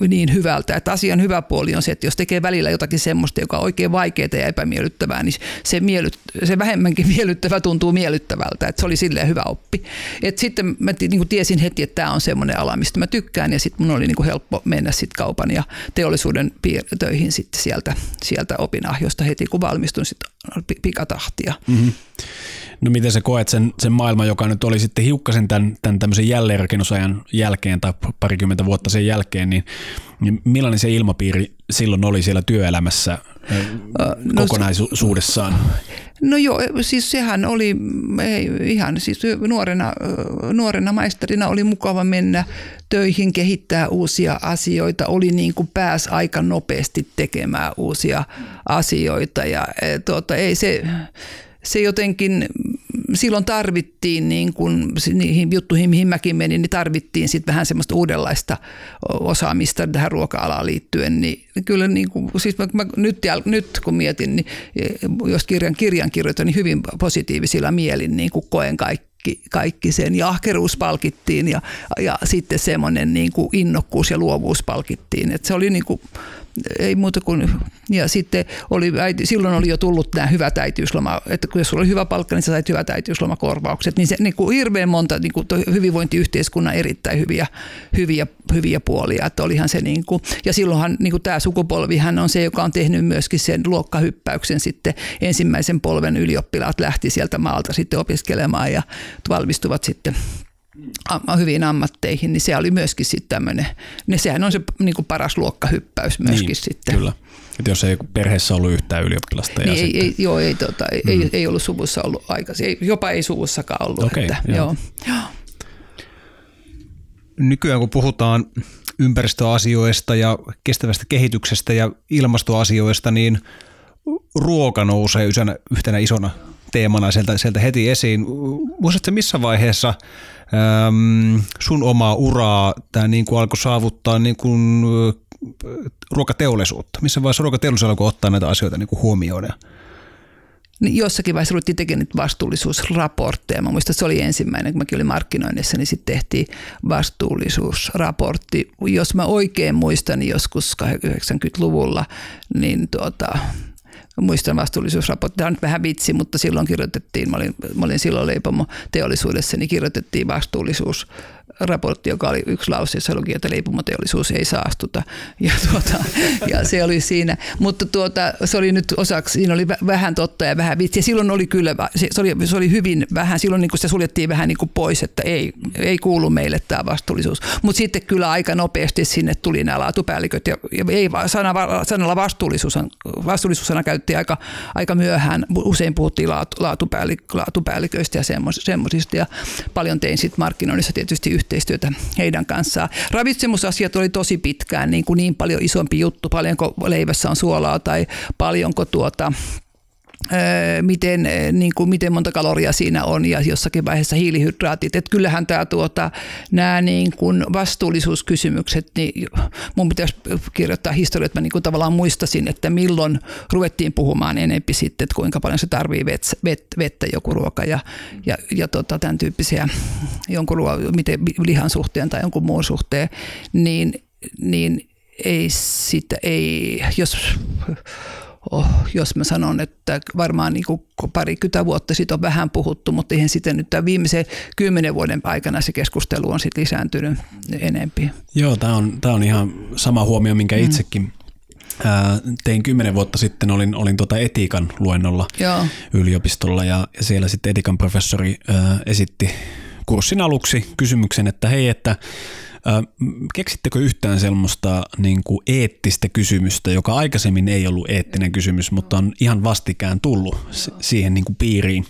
niin hyvältä. Että asian hyvä puoli on se, että jos tekee välillä jotakin semmoista, joka on oikein vaikeaa ja epämiellyttävää, niin se, miellyt, se vähemmänkin miellyttävä tuntuu miellyttävältä että se oli silleen hyvä oppi. Et sitten mä niin kuin tiesin heti, että tämä on semmoinen ala, mistä mä tykkään ja sitten mun oli niin helppo mennä sitten kaupan ja teollisuuden töihin sitten sieltä, sieltä opinahjosta heti, kun valmistun sitten pikatahtia. Mm-hmm. No miten sä koet sen, sen maailman, joka nyt oli sitten hiukkasen tämän, tämän tämmöisen jälleenrakennusajan jälkeen tai parikymmentä vuotta sen jälkeen, niin, niin millainen se ilmapiiri silloin oli siellä työelämässä no, kokonaisuudessaan? No joo, siis sehän oli ei, ihan siis nuorena, nuorena maisterina oli mukava mennä töihin, kehittää uusia asioita, oli niin kuin pääs aika nopeasti tekemään uusia asioita ja e, tuota, ei se se jotenkin silloin tarvittiin niin kuin, niihin juttuihin, mihin mäkin menin, niin tarvittiin sitten vähän semmoista uudenlaista osaamista tähän ruoka-alaan liittyen. Niin kyllä niin kuin, siis mä, mä nyt, nyt kun mietin, niin jos kirjan, kirjan kirjoitan, niin hyvin positiivisilla mielin niin kuin koen kaikki kaikki sen ja ahkeruus palkittiin ja, ja sitten semmoinen niin kuin innokkuus ja luovuus palkittiin. Et se oli niin kuin, ei muuta kuin, ja sitten oli, silloin oli jo tullut nämä hyvät äitiysloma, että kun jos sulla oli hyvä palkka, niin sä sait hyvät äitiyslomakorvaukset, niin se niin kuin hirveän monta niin kuin hyvinvointiyhteiskunnan erittäin hyviä, hyviä, hyviä puolia, että olihan se niin kuin, ja silloinhan niin kuin tämä sukupolvihan on se, joka on tehnyt myöskin sen luokkahyppäyksen sitten ensimmäisen polven ylioppilaat lähti sieltä maalta sitten opiskelemaan ja valmistuvat sitten hyviin ammatteihin, niin se oli myöskin sitten tämmöinen, niin sehän on se niin kuin paras luokkahyppäys myöskin niin, sitten. Kyllä. Että jos ei perheessä ollut yhtään ylioppilasta. Niin ja ei, sitten... ei, joo, ei, tota, mm. ei, ei ollut suvussa ollut aikaisin, jopa ei suvussakaan ollut. Okay, että, joo. Joo. Nykyään kun puhutaan ympäristöasioista ja kestävästä kehityksestä ja ilmastoasioista, niin ruoka nousee yhtenä, yhtenä isona teemana sieltä, sieltä heti esiin. Muistatko missä vaiheessa äm, sun omaa uraa tämä niin kuin alkoi saavuttaa niin kuin, ruokateollisuutta? Missä vaiheessa ruokateollisuus alkoi ottaa näitä asioita niin kuin huomioon? Niin jossakin vaiheessa ruvettiin tekemään vastuullisuusraportteja. Mä muistan, se oli ensimmäinen, kun mäkin olin markkinoinnissa, niin sitten tehtiin vastuullisuusraportti. Jos mä oikein muistan, niin joskus 90-luvulla, niin tuota, muistan vastuullisuusraportti. Tämä on nyt vähän vitsi, mutta silloin kirjoitettiin, mä olin, mä olin silloin leipomo teollisuudessa, niin kirjoitettiin vastuullisuus raportti, joka oli yksi lause, jossa luki, että leipomoteollisuus ei saastuta. Ja, tuota, ja se oli siinä. Mutta tuota, se oli nyt osaksi, siinä oli vähän totta ja vähän vitsiä. Silloin oli kyllä, se, oli, se oli hyvin vähän, silloin niin se suljettiin vähän niin kuin pois, että ei, ei kuulu meille tämä vastuullisuus. Mutta sitten kyllä aika nopeasti sinne tuli nämä laatupäälliköt ja, ja ei sana, sanalla vastuullisuus, vastuullisuusana käytti aika, aika myöhään. Usein puhuttiin laatu, laatupäälliköistä ja semmoisista ja paljon tein sitten markkinoinnissa tietysti yhteistyötä heidän kanssaan. Ravitsemusasiat oli tosi pitkään niin, kuin niin paljon isompi juttu, paljonko leivässä on suolaa tai paljonko tuota, miten, niin kuin, miten monta kaloria siinä on ja jossakin vaiheessa hiilihydraatit. Et kyllähän tämä tuota, nämä niin kuin vastuullisuuskysymykset, niin mun pitäisi kirjoittaa historia, että mä niin kuin tavallaan muistasin, että milloin ruvettiin puhumaan enempi sitten, että kuinka paljon se tarvii vettä, vettä joku ruoka ja, ja, ja tota, tämän tyyppisiä jonkun ruo, miten lihan suhteen tai jonkun muun suhteen, niin, niin ei sitä, ei, jos oh, jos mä sanon, että varmaan niin parikymmentä vuotta sitten on vähän puhuttu, mutta eihän sitten nyt tämän viimeisen kymmenen vuoden aikana se keskustelu on sitten lisääntynyt enempi. Joo, tämä on, tämä on ihan sama huomio, minkä mm. itsekin ää, tein kymmenen vuotta sitten, olin, olin tuota etiikan luennolla Joo. yliopistolla ja, ja siellä sitten etiikan professori ää, esitti kurssin aluksi kysymyksen, että hei, että Keksittekö yhtään semmoista niin kuin eettistä kysymystä, joka aikaisemmin ei ollut eettinen kysymys, mutta on ihan vastikään tullut siihen niin kuin piiriin?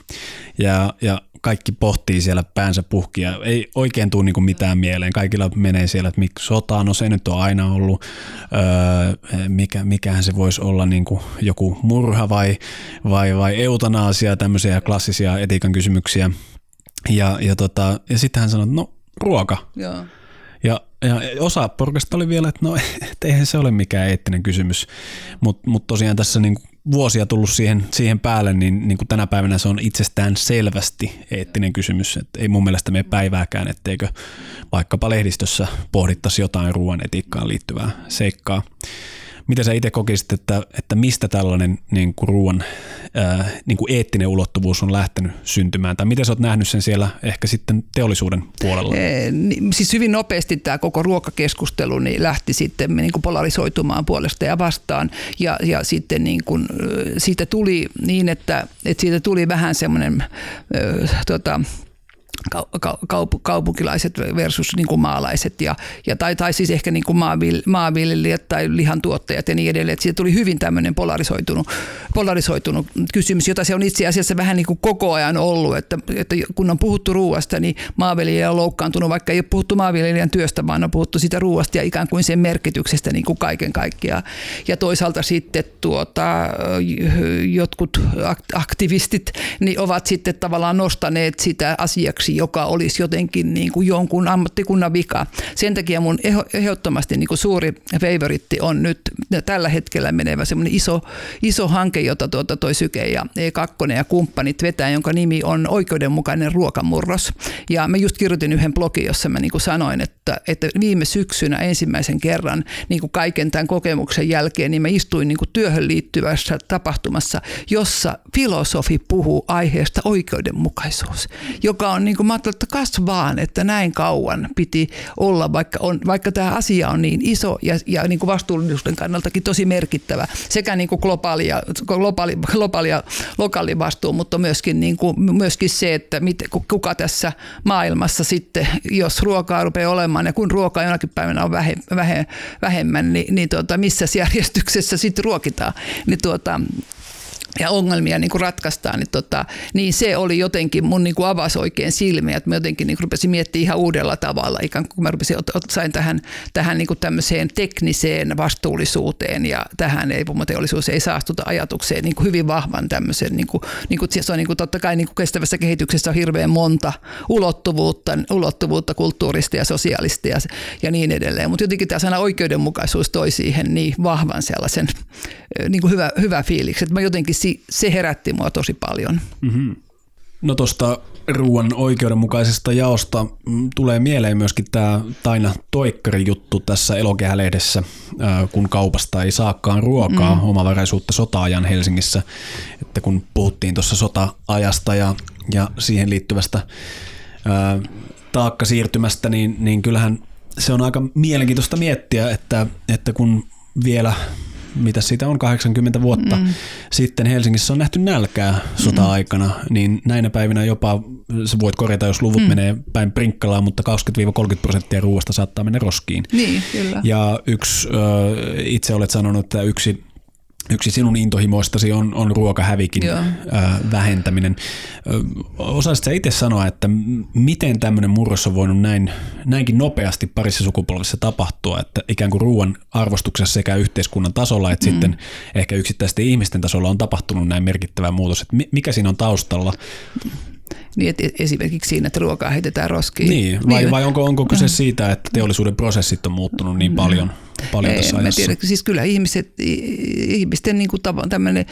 Ja, ja kaikki pohtii siellä päänsä puhkia. Ei oikein tule niin kuin mitään mieleen. Kaikilla menee siellä, että miksi sota, no se nyt on aina ollut. Öö, mikä, mikähän se voisi olla niin kuin joku murha vai, vai, vai eutanaasia, tämmöisiä klassisia etiikan kysymyksiä. Ja, ja, tota, ja sitten hän sanoi, että no ruoka. Joo. Ja, osa porukasta oli vielä, että no et eihän se ole mikään eettinen kysymys, mutta mut tosiaan tässä niin vuosia tullut siihen, siihen päälle, niin, niin kuin tänä päivänä se on itsestään selvästi eettinen kysymys. Et ei mun mielestä mene päivääkään, etteikö vaikkapa lehdistössä pohdittaisi jotain ruoan etiikkaan liittyvää seikkaa. Miten sä itse kokisit, että, että mistä tällainen niin kuin ruoan ää, niin kuin eettinen ulottuvuus on lähtenyt syntymään? Tai miten sä oot nähnyt sen siellä ehkä sitten teollisuuden puolella? E, siis hyvin nopeasti tämä koko ruokakeskustelu niin lähti sitten niin kuin polarisoitumaan puolesta ja vastaan. Ja, ja sitten niin kuin, siitä tuli niin, että, että siitä tuli vähän semmoinen tota, kaupunkilaiset versus niin kuin maalaiset ja, ja tai, tai siis ehkä niin kuin maanviljelijät tai lihantuottajat ja niin edelleen. Että siitä tuli hyvin tämmöinen polarisoitunut, polarisoitunut kysymys, jota se on itse asiassa vähän niin kuin koko ajan ollut, että, että kun on puhuttu ruoasta, niin maanviljelijä on loukkaantunut, vaikka ei ole puhuttu maanviljelijän työstä, vaan on puhuttu sitä ruoasta ja ikään kuin sen merkityksestä niin kuin kaiken kaikkiaan. Ja toisaalta sitten tuota, jotkut aktivistit niin ovat sitten tavallaan nostaneet sitä asiaksi, asia, joka olisi jotenkin niin kuin jonkun ammattikunnan vika. Sen takia mun ehdottomasti niin kuin suuri favoritti on nyt tällä hetkellä menevä semmoinen iso, iso hanke, jota tuota toi Syke ja E2 ja kumppanit vetää, jonka nimi on Oikeudenmukainen ruokamurros. Ja mä just kirjoitin yhden blogin, jossa mä niin kuin sanoin, että, että viime syksynä ensimmäisen kerran niin kuin kaiken tämän kokemuksen jälkeen, niin mä istuin niin kuin työhön liittyvässä tapahtumassa, jossa filosofi puhuu aiheesta oikeudenmukaisuus, joka on niin kuin mä ajattelin, että kas vaan, että näin kauan piti olla, vaikka, on, vaikka tämä asia on niin iso ja, ja niin kuin vastuullisuuden kannaltakin tosi merkittävä, sekä niin kuin globaali, ja, globaali, globaali lokaali vastuu, mutta myöskin, niin kuin, myöskin se, että mit, kuka tässä maailmassa sitten, jos ruokaa rupeaa olemaan. Ja kun ruokaa jonakin päivänä on vähe, vähe, vähemmän, niin, niin tuota, missä järjestyksessä sitten ruokitaan, niin tuota, ja ongelmia niin kuin ratkaistaan, niin, tota, niin se oli jotenkin mun niin kuin avasi oikein silmiä, että mä jotenkin niin kuin rupesin miettimään ihan uudella tavalla, ikään kuin mä rupesin, sain tähän, tähän niin kuin tämmöiseen tekniseen vastuullisuuteen ja tähän ei teollisuus ei saastuta ajatukseen niin kuin hyvin vahvan tämmöisen, niin kuin, niin kuin, se on niin kuin, totta kai niin kuin kestävässä kehityksessä on hirveän monta ulottuvuutta, ulottuvuutta kulttuurista ja sosiaalista ja, ja niin edelleen, mutta jotenkin tämä sana oikeudenmukaisuus toi siihen niin vahvan sellaisen niin kuin hyvä, hyvä fiiliksi, että mä jotenkin se herätti mua tosi paljon. Mm-hmm. No tuosta ruoan oikeudenmukaisesta jaosta mm, tulee mieleen myöskin tämä Taina Toikkari juttu tässä elokehälehdessä, kun kaupasta ei saakaan ruokaa, mm. omavaraisuutta sota-ajan Helsingissä. Että kun puhuttiin tuossa sota-ajasta ja, ja siihen liittyvästä ää, taakkasiirtymästä, niin, niin kyllähän se on aika mielenkiintoista miettiä, että, että kun vielä mitä siitä on 80 vuotta mm. sitten Helsingissä on nähty nälkää sota-aikana, mm. niin näinä päivinä jopa, sä voit korjata, jos luvut mm. menee päin prinkkalaan, mutta 20-30 prosenttia ruoasta saattaa mennä roskiin. Niin, kyllä. Ja yksi, itse olet sanonut, että yksi Yksi sinun intohimoistasi on, on ruokahävikin Joo. vähentäminen. Osaisitko itse sanoa, että miten tämmöinen murros on voinut näin, näinkin nopeasti parissa sukupolvessa tapahtua, että ikään kuin ruoan arvostuksessa sekä yhteiskunnan tasolla että mm. sitten ehkä yksittäisten ihmisten tasolla on tapahtunut näin merkittävä muutos. Että mikä siinä on taustalla? Niin, että esimerkiksi siinä, että ruokaa heitetään roskiin. Niin, vai, niin. vai onko, onko kyse siitä, että teollisuuden prosessit on muuttunut niin paljon? Paljon tässä en ajassa? Tiedä. Siis kyllä ihmiset, ihmisten niin kuin tämmöinen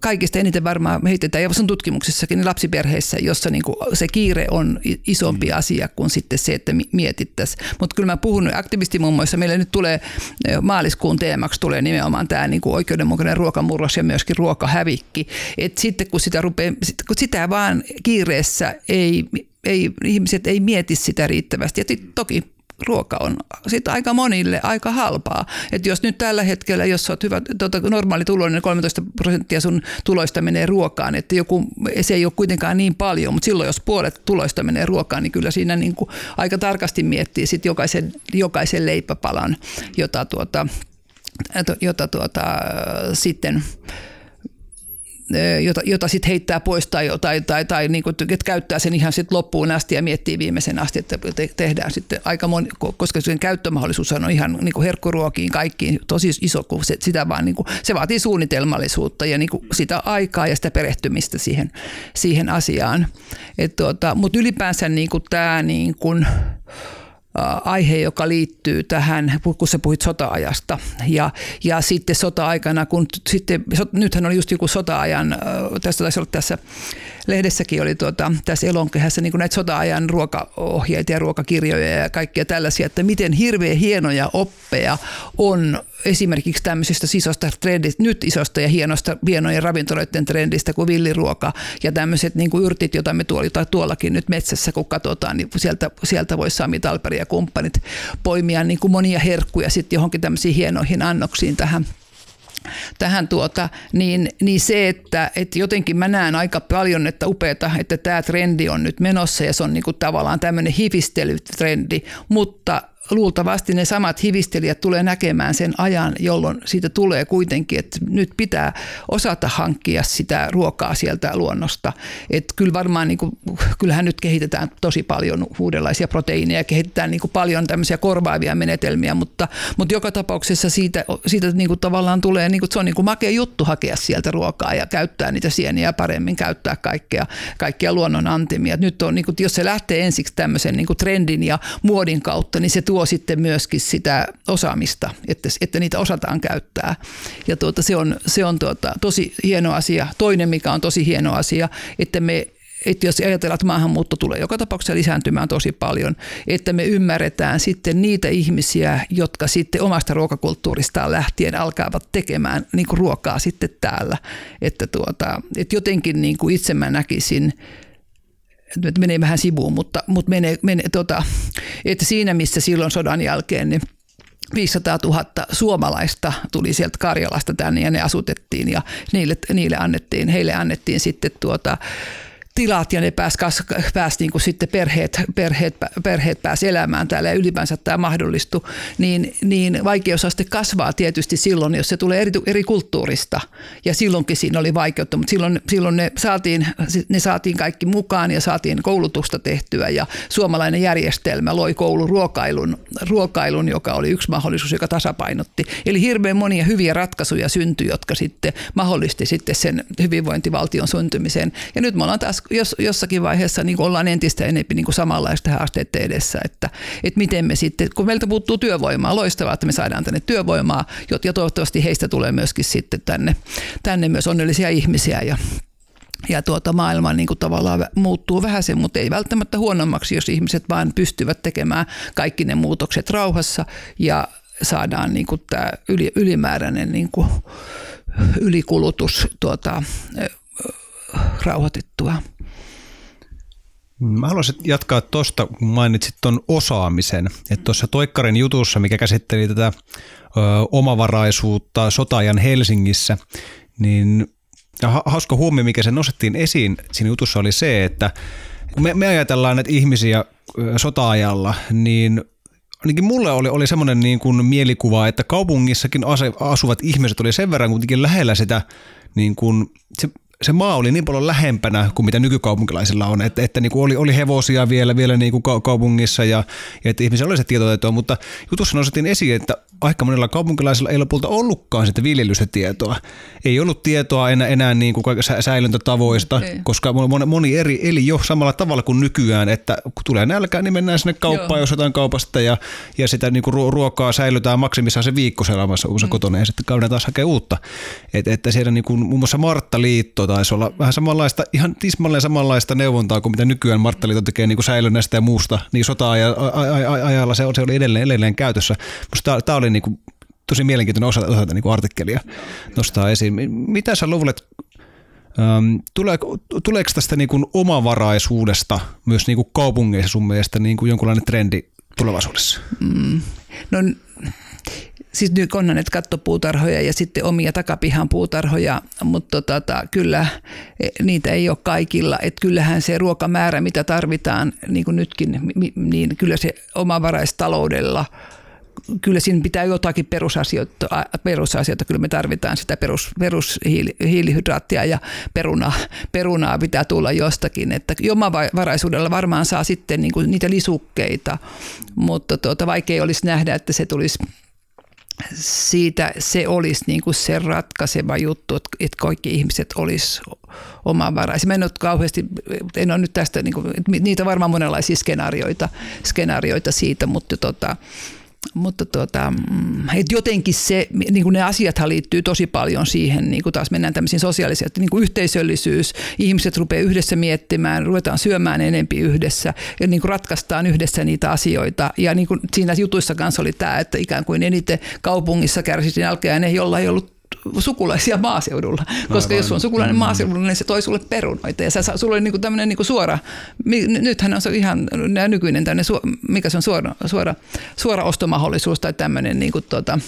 kaikista eniten varmaan heitetään, ja on tutkimuksessakin niin lapsiperheissä, jossa niin kuin se kiire on isompi mm. asia kuin sitten se, että mietittäisiin. Mutta kyllä mä puhun aktivistimummoissa, meillä nyt tulee maaliskuun teemaksi tulee nimenomaan tämä niin kuin oikeudenmukainen ruokamurros ja myöskin ruokahävikki. Et sitten kun sitä, rupeaa, kun sitä vaan kiireessä ei, ei, ihmiset ei mieti sitä riittävästi. Ja toki ruoka on sit aika monille aika halpaa. Et jos nyt tällä hetkellä, jos olet hyvä, tota, normaali tuloinen, niin 13 prosenttia sun tuloista menee ruokaan, että joku, se ei ole kuitenkaan niin paljon, mutta silloin jos puolet tuloista menee ruokaan, niin kyllä siinä niin kuin aika tarkasti miettii sit jokaisen, jokaisen leipäpalan, jota, tuota, jota tuota, sitten jota, jota sitten heittää pois tai, tai, tai, tai niin kuin, että käyttää sen ihan sitten loppuun asti ja miettii viimeisen asti, että te, tehdään sitten aika moni, koska sen käyttömahdollisuus on ihan niin kuin herkkuruokiin kaikkiin tosi iso, kun se, sitä vaan, niin kuin, se vaatii suunnitelmallisuutta ja niin kuin sitä aikaa ja sitä perehtymistä siihen, siihen asiaan. tuota, Mutta ylipäänsä niin kuin tämä niin kuin, aihe, joka liittyy tähän, kun sä puhuit sota-ajasta. Ja, ja sitten sota-aikana, kun sitten, nythän oli just joku sota-ajan, tässä taisi olla tässä lehdessäkin oli tuota, tässä elonkehässä niin näitä sota-ajan ruokaohjeita ja ruokakirjoja ja kaikkia tällaisia, että miten hirveän hienoja oppeja on esimerkiksi tämmöisestä isosta trendistä, nyt isosta ja hienosta hienojen ravintoloiden trendistä kuin villiruoka ja tämmöiset niin kuin yrtit, joita me tuolla, tuollakin nyt metsässä, kun katsotaan, niin sieltä, sieltä voisi Sami Talperi ja kumppanit poimia niin kuin monia herkkuja sitten johonkin tämmöisiin hienoihin annoksiin tähän tähän tuota, niin, niin se, että, että jotenkin mä näen aika paljon, että upeata, että tämä trendi on nyt menossa ja se on niin kuin tavallaan tämmöinen hivistelytrendi, mutta luultavasti ne samat hivistelijät tulee näkemään sen ajan, jolloin siitä tulee kuitenkin, että nyt pitää osata hankkia sitä ruokaa sieltä luonnosta. Että kyllä varmaan, niin kuin, kyllähän nyt kehitetään tosi paljon uudenlaisia proteiineja, kehitetään niin kuin paljon tämmöisiä korvaavia menetelmiä, mutta, mutta joka tapauksessa siitä, siitä niin kuin tavallaan tulee, niin kuin, se on niin kuin makea juttu hakea sieltä ruokaa ja käyttää niitä sieniä paremmin, käyttää kaikkea, kaikkia luonnon antimia. Nyt on, niin kuin, jos se lähtee ensiksi tämmöisen niin kuin trendin ja muodin kautta, niin se tuo tuo sitten myöskin sitä osaamista, että, että niitä osataan käyttää. Ja tuota, se on, se on tuota, tosi hieno asia. Toinen, mikä on tosi hieno asia, että me että jos ajatellaan, että maahanmuutto tulee joka tapauksessa lisääntymään tosi paljon, että me ymmärretään sitten niitä ihmisiä, jotka sitten omasta ruokakulttuuristaan lähtien alkavat tekemään niin kuin ruokaa sitten täällä. Että, tuota, että jotenkin niin kuin itse mä näkisin, nyt menee vähän sivuun, mutta, mutta menee, menee, tota, että siinä missä silloin sodan jälkeen niin 500 000 suomalaista tuli sieltä Karjalasta tänne ja ne asutettiin ja niille, niille annettiin, heille annettiin sitten tuota, tilat ja ne pääsi, pääs niin kuin sitten perheet, perheet, perheet pääsi elämään täällä ja ylipäänsä tämä mahdollistui, niin, niin vaikeusaste kasvaa tietysti silloin, jos se tulee eri, eri kulttuurista. Ja silloinkin siinä oli vaikeutta, mutta silloin, silloin ne, saatiin, ne saatiin kaikki mukaan ja saatiin koulutusta tehtyä ja suomalainen järjestelmä loi kouluruokailun, ruokailun, joka oli yksi mahdollisuus, joka tasapainotti. Eli hirveän monia hyviä ratkaisuja syntyi, jotka sitten mahdollisti sitten sen hyvinvointivaltion syntymisen. Ja nyt me ollaan taas jos, jossakin vaiheessa niin ollaan entistä enemmän niin samanlaista haasteiden edessä, että, että miten me sitten, kun meiltä puuttuu työvoimaa, loistavaa, että me saadaan tänne työvoimaa, ja toivottavasti heistä tulee myöskin sitten tänne, tänne myös onnellisia ihmisiä ja ja tuota maailma niin kuin tavallaan muuttuu vähän sen, mutta ei välttämättä huonommaksi, jos ihmiset vaan pystyvät tekemään kaikki ne muutokset rauhassa ja saadaan niin kuin tämä yli, ylimääräinen niin kuin ylikulutus tuota, rauhoitettua. Mä haluaisin jatkaa tuosta, kun mainitsit tuon osaamisen. Että tuossa Toikkarin jutussa, mikä käsitteli tätä ö, omavaraisuutta sotaajan Helsingissä, niin ja hauska huomio, mikä se nostettiin esiin siinä jutussa oli se, että kun me, me ajatellaan näitä ihmisiä sota-ajalla, niin ainakin mulle oli, oli semmoinen niin kuin mielikuva, että kaupungissakin asuvat ihmiset oli sen verran kuitenkin lähellä sitä niin kuin, se se maa oli niin paljon lähempänä kuin mitä nykykaupunkilaisilla on, että, että niin kuin oli, oli hevosia vielä, vielä niin kuin kaupungissa ja, ja että ihmisillä oli se tietotaitoa, mutta jutussa nostettiin esiin, että aika monilla kaupunkilaisilla ei lopulta ollutkaan sitä viljelystä tietoa. Ei ollut tietoa enää, enää niin kuin säilöntätavoista, ei. koska moni, moni eri eli jo samalla tavalla kuin nykyään, että kun tulee nälkää, niin mennään sinne kauppaan, Joo. jos jotain kaupasta ja, ja sitä niin kuin ruokaa säilytään maksimissaan se viikko sellaamassa mm. kotona ja sitten käydään taas hakea uutta. Et, että siellä niin kuin, muun muassa Martta Liitto taisi olla vähän samanlaista, ihan tismalleen samanlaista neuvontaa kuin mitä nykyään Martta Liitto tekee niin kuin säilönnästä ja muusta, niin sota-ajalla se, se oli edelleen, edelleen käytössä. Tämä oli niin kuin tosi mielenkiintoinen osa, osa niin kuin artikkelia nostaa esiin. Mitä sä luulet, ähm, tuleeko, tuleeko tästä niin kuin omavaraisuudesta myös niin kuin kaupungeissa sun mielestä niin kuin jonkunlainen trendi tulevaisuudessa? Mm, no siis nyt onhan että kattopuutarhoja ja sitten omia takapihan puutarhoja, mutta tota, kyllä e, niitä ei ole kaikilla. Että kyllähän se ruokamäärä, mitä tarvitaan, niin kuin nytkin, niin kyllä se omavaraistaloudella – kyllä siinä pitää jotakin perusasioita, perusasioita kyllä me tarvitaan sitä perus, perushiilihydraattia ja peruna, perunaa pitää tulla jostakin, että omavaraisuudella varmaan saa sitten niin kuin niitä lisukkeita, mutta tuota, vaikea olisi nähdä, että se tulisi siitä se olisi niin kuin se ratkaiseva juttu, että kaikki ihmiset olisi omavaraisia. Mä en ole kauheasti, en ole nyt tästä, niin kuin, niitä varmaan monenlaisia skenaarioita, skenaarioita siitä, mutta tota, mutta tuota, mm, et jotenkin se, niin kuin ne asiathan liittyy tosi paljon siihen, niin kuin taas mennään tämmöisiin sosiaalisiin, niin kuin yhteisöllisyys, ihmiset rupeaa yhdessä miettimään, ruvetaan syömään enempi yhdessä ja niin kuin ratkaistaan yhdessä niitä asioita. Ja niin kuin siinä jutuissa kanssa oli tämä, että ikään kuin eniten kaupungissa kärsisi nälkeä ne, jolla ei ollut sukulaisia maaseudulla. Koska Aivan. jos on sukulainen mm. maaseudulla, niin se toi sulle perunoita. Ja sä, sulla oli niinku tämmöinen niinku suora, nythän on se ihan nykyinen tämmöinen, mikä se on suora, suora, suora ostomahdollisuus tai tämmöinen niinku tota,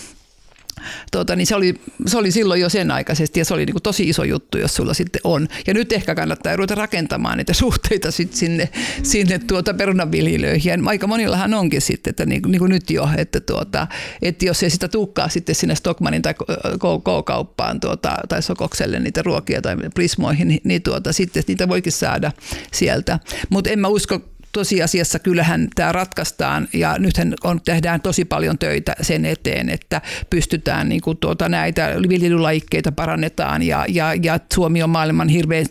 Tuota, niin se, oli, se oli silloin jo sen aikaisesti ja se oli niin kuin tosi iso juttu, jos sulla sitten on. Ja nyt ehkä kannattaa ruveta rakentamaan niitä suhteita sitten sinne, sinne tuota perunanviljelijöihin. Ja aika monillahan onkin sitten, että niin, niin kuin nyt jo, että, tuota, että jos ei sitä tukkaa sitten sinne Stockmanin tai K-kauppaan tuota, tai Sokokselle niitä ruokia tai Prismoihin, niin, niin tuota, sitten niitä voikin saada sieltä. Mutta en mä usko tosiasiassa kyllähän tämä ratkaistaan ja nythän on, tehdään tosi paljon töitä sen eteen, että pystytään niin kuin tuota, näitä viljelylajikkeita parannetaan ja, ja, ja Suomi on maailman hirveän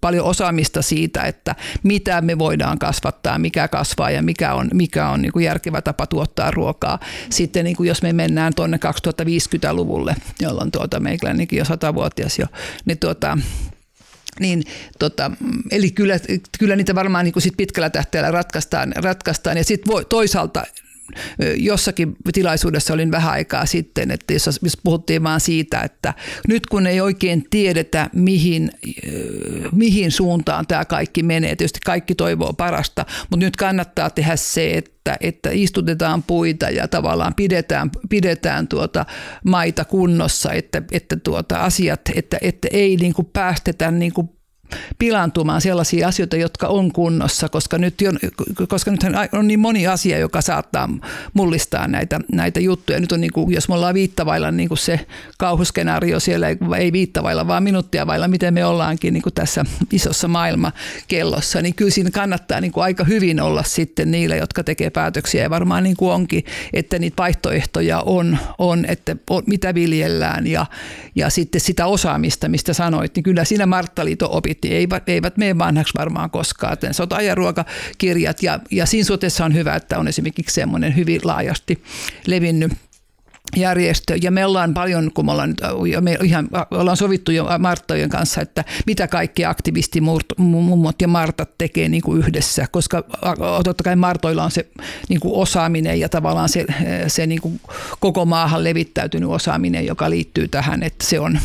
paljon osaamista siitä, että mitä me voidaan kasvattaa, mikä kasvaa ja mikä on, mikä on niin kuin järkevä tapa tuottaa ruokaa. Sitten niin kuin jos me mennään tuonne 2050-luvulle, jolloin tuota, meikäläinenkin jo satavuotias jo, niin tuota, niin, tota, eli kyllä, kyllä niitä varmaan niin kuin sit pitkällä tähtäjällä ratkaistaan, ratkaistaan. ja sitten toisaalta jossakin tilaisuudessa olin vähän aikaa sitten, että jos, jos puhuttiin vaan siitä, että nyt kun ei oikein tiedetä, mihin, mihin suuntaan tämä kaikki menee, tietysti kaikki toivoo parasta, mutta nyt kannattaa tehdä se, että, että istutetaan puita ja tavallaan pidetään, pidetään tuota maita kunnossa, että, että tuota asiat, että, että ei niin kuin päästetä niin kuin pilantumaan sellaisia asioita, jotka on kunnossa, koska, nyt on, koska nythän on niin moni asia, joka saattaa mullistaa näitä, näitä juttuja. Nyt on niin kuin, jos me ollaan viittavailla niin kuin se kauhuskenaario siellä, ei viittavailla, vaan minuuttia vailla, miten me ollaankin niin kuin tässä isossa maailmakellossa, niin kyllä siinä kannattaa niin kuin aika hyvin olla sitten niille, jotka tekee päätöksiä ja varmaan niin kuin onkin, että niitä vaihtoehtoja on, on että mitä viljellään ja, ja sitten sitä osaamista, mistä sanoit, niin kyllä siinä Marttaliito opit niin eivät, eivät mene vanhaksi varmaan koskaan. Joten sota- ja ruokakirjat ja, ja siinä suhteessa on hyvä, että on esimerkiksi semmoinen hyvin laajasti levinnyt järjestö ja me ollaan paljon, kun me ollaan, me ihan, ollaan sovittu jo Marttojen kanssa, että mitä kaikki aktivistimummot ja Martat tekee niin kuin yhdessä, koska totta kai Martoilla on se niin kuin osaaminen ja tavallaan se, se niin kuin koko maahan levittäytynyt osaaminen, joka liittyy tähän, että se on,